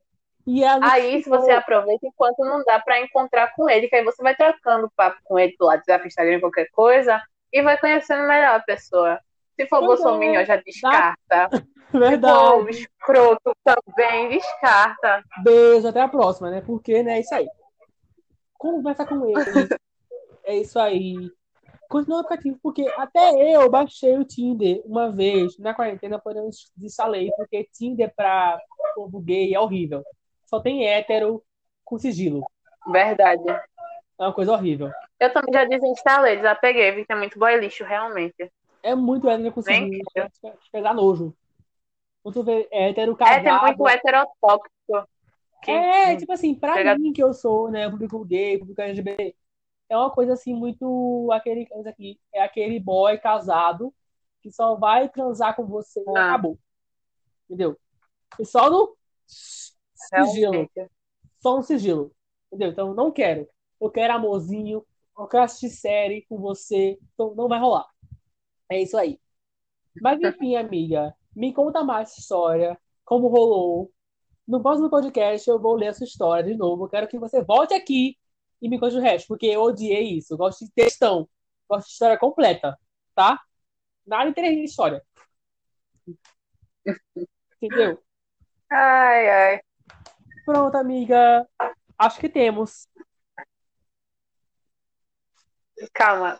E a Aí, se você aproveita enquanto não dá pra encontrar com ele, que aí você vai trocando papo com ele pelo WhatsApp, Instagram, qualquer coisa, e vai conhecendo melhor a pessoa. Se for Pois é. bolsominion, já descarta. Se for Verdade. escroto também, descarta. Beijo, até a próxima, né? Porque, né, é isso aí. Conversa com ele. É isso aí. Continua no aplicativo, porque até eu baixei o Tinder uma vez na quarentena, porém eu desinstalei, porque Tinder pra povo gay é horrível. Só tem hétero com sigilo. Verdade. É uma coisa horrível. Eu também já desinstalei, desapeguei, vi que é muito boy lixo, realmente. É muito hétero sigilo. quero. Chega a nojo. Quando vê hétero É, casado. muito heterotóxico. Que- É, tipo assim, pra Pega- mim que eu sou, né, público gay, público LGBT, é uma coisa assim muito aquele aqui, é aquele boy casado que só vai transar com você e Ah. acabou. Entendeu? E só no sigilo, realmente. só no sigilo. Entendeu? Então não quero. Eu quero amorzinho, eu quero assistir série com você, então não vai rolar. É isso aí. Mas enfim, amiga, me conta mais essa história, como rolou. No próximo podcast eu vou ler essa história de novo. Eu quero que você volte aqui e me conte o resto, porque eu odiei isso. Eu gosto de textão, gosto de história completa, tá? Nada interessante de história. Entendeu? Ai, ai. Pronto, amiga. Acho que temos. Calma.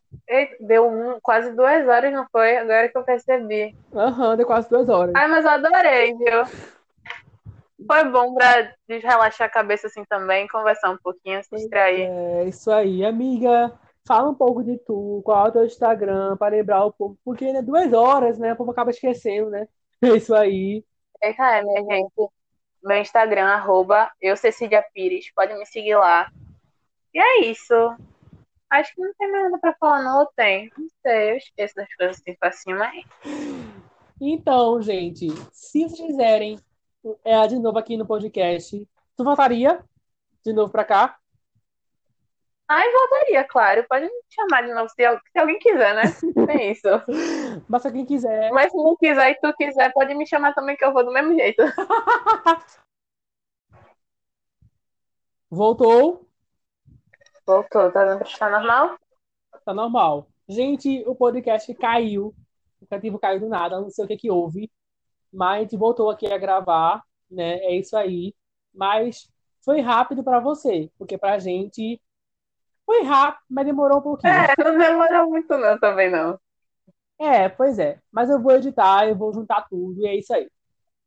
Deu um, quase duas horas, não foi? Agora que eu percebi. Aham, deu quase duas horas. Ai, mas eu adorei, viu? Foi bom pra relaxar a cabeça assim também, conversar um pouquinho, se distrair. É isso aí, amiga. Fala um pouco de tu, qual é o teu Instagram, para lembrar o povo, porque né, duas horas, né? O povo acaba esquecendo, né? É isso aí. Eita, é, minha gente. Meu Instagram, arroba eu, Cecília Pires. Pode me seguir lá. E é isso. Acho que não tem mais nada pra falar, não. Tem? Não sei, eu esqueço das coisas assim cima. Então, gente, se vocês quiserem é, de novo aqui no podcast, tu voltaria de novo pra cá? Ai, voltaria, claro. Pode me chamar de novo se, se alguém quiser, né? É isso. Mas se alguém quiser, Mas se não quiser e tu quiser, pode me chamar também que eu vou do mesmo jeito. Voltou? Voltou, tá estar normal? Tá normal. Gente, o podcast caiu. O aplicativo caiu do nada, não sei o que que houve. Mas a gente voltou aqui a gravar, né? É isso aí. Mas foi rápido para você, porque pra gente foi rápido, mas demorou um pouquinho. É, não demorou muito não, também não. É, pois é. Mas eu vou editar, eu vou juntar tudo e é isso aí.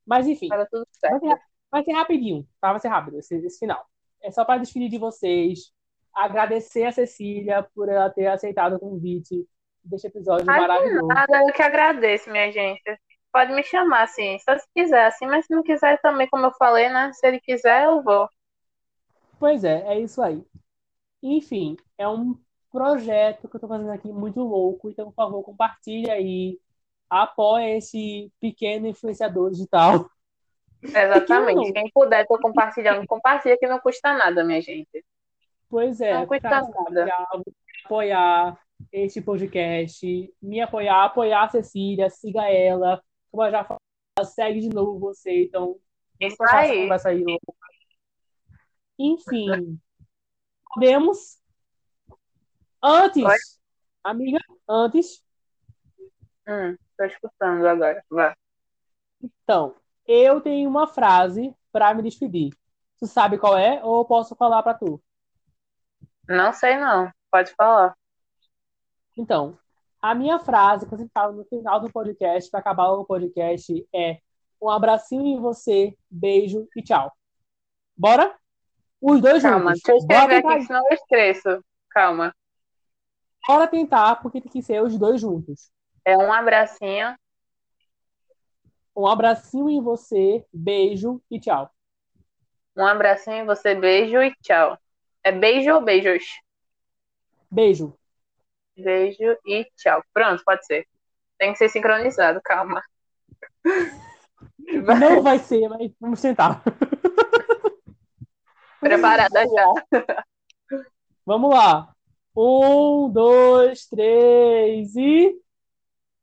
Mas enfim, vai ser, vai ser rapidinho, tá? Vai ser rápido esse, esse final. É só para despedir de vocês, agradecer a Cecília por ela ter aceitado o convite deste episódio Ai, maravilhoso. Nada, eu que agradeço, minha gente. Pode me chamar, assim, só se quiser, assim, mas se não quiser também, como eu falei, né? Se ele quiser, eu vou. Pois é, é isso aí. Enfim, é um projeto que eu tô fazendo aqui muito louco, então, por favor, compartilhe aí, apoie esse pequeno influenciador digital. Exatamente. Quem puder, tô compartilhando. Compartilha que não custa nada, minha gente. Pois é, Não pra nada. apoiar este podcast, me apoiar, apoiar a Cecília, siga ela, como eu já falei, segue de novo você, então Isso aí. conversa aí. louca. Enfim, podemos antes, Oi? amiga, antes, Hum, tô escutando agora. Vai. então, eu tenho uma frase para me despedir. Tu sabe qual é ou posso falar para tu? Não sei não. Pode falar. Então, a minha frase que eu sempre falo no final do podcast, para acabar o podcast, é um abracinho em você, beijo e tchau. Bora? Os dois Calma, juntos. deixa eu escrever aqui, senão eu esqueço. Calma. bora tentar, porque tem que ser os dois juntos. É um abracinho. Um abracinho em você, beijo e tchau. Um abracinho em você, beijo e tchau. É beijo ou beijos? Beijo. Beijo e tchau. Pronto, pode ser. Tem que ser sincronizado, calma. Não vai ser, mas vamos tentar. Preparada já. Vamos lá. Um, dois, três e.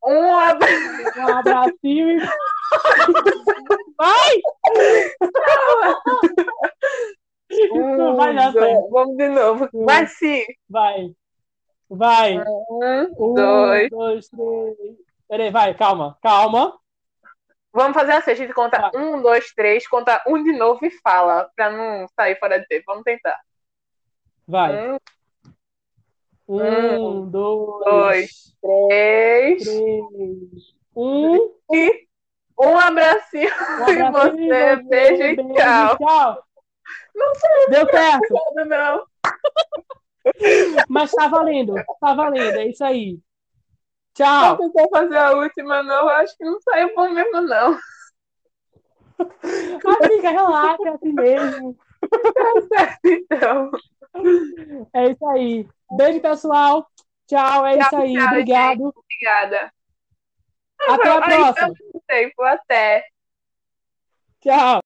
Um abraço. Um abracinho e. Vai! Não vai dar certo. Vamos de novo. Vai sim. Vai. Vai. Um, Um, dois. dois, três. Peraí, vai, calma, calma. Vamos fazer assim, a gente conta Vai. um, dois, três, conta um de novo e fala, pra não sair fora de tempo. Vamos tentar. Vai. Um, Um, dois, dois, três. três. Um. E um abracinho Um em abracinho você. em você, Beijo e beijo tchau. Tchau. Não sei Deu certo, nada, não. mas tá valendo, tá valendo, é isso aí. Vou Tchau. tentar fazer a última, não. Acho que não saiu bom mesmo, não. Amiga, relaxa, é assim mesmo. Então, É isso aí. Beijo, pessoal. Tchau, é isso aí. tchau, Obrigado. obrigada. Até a próxima. Tempo, até. Tchau.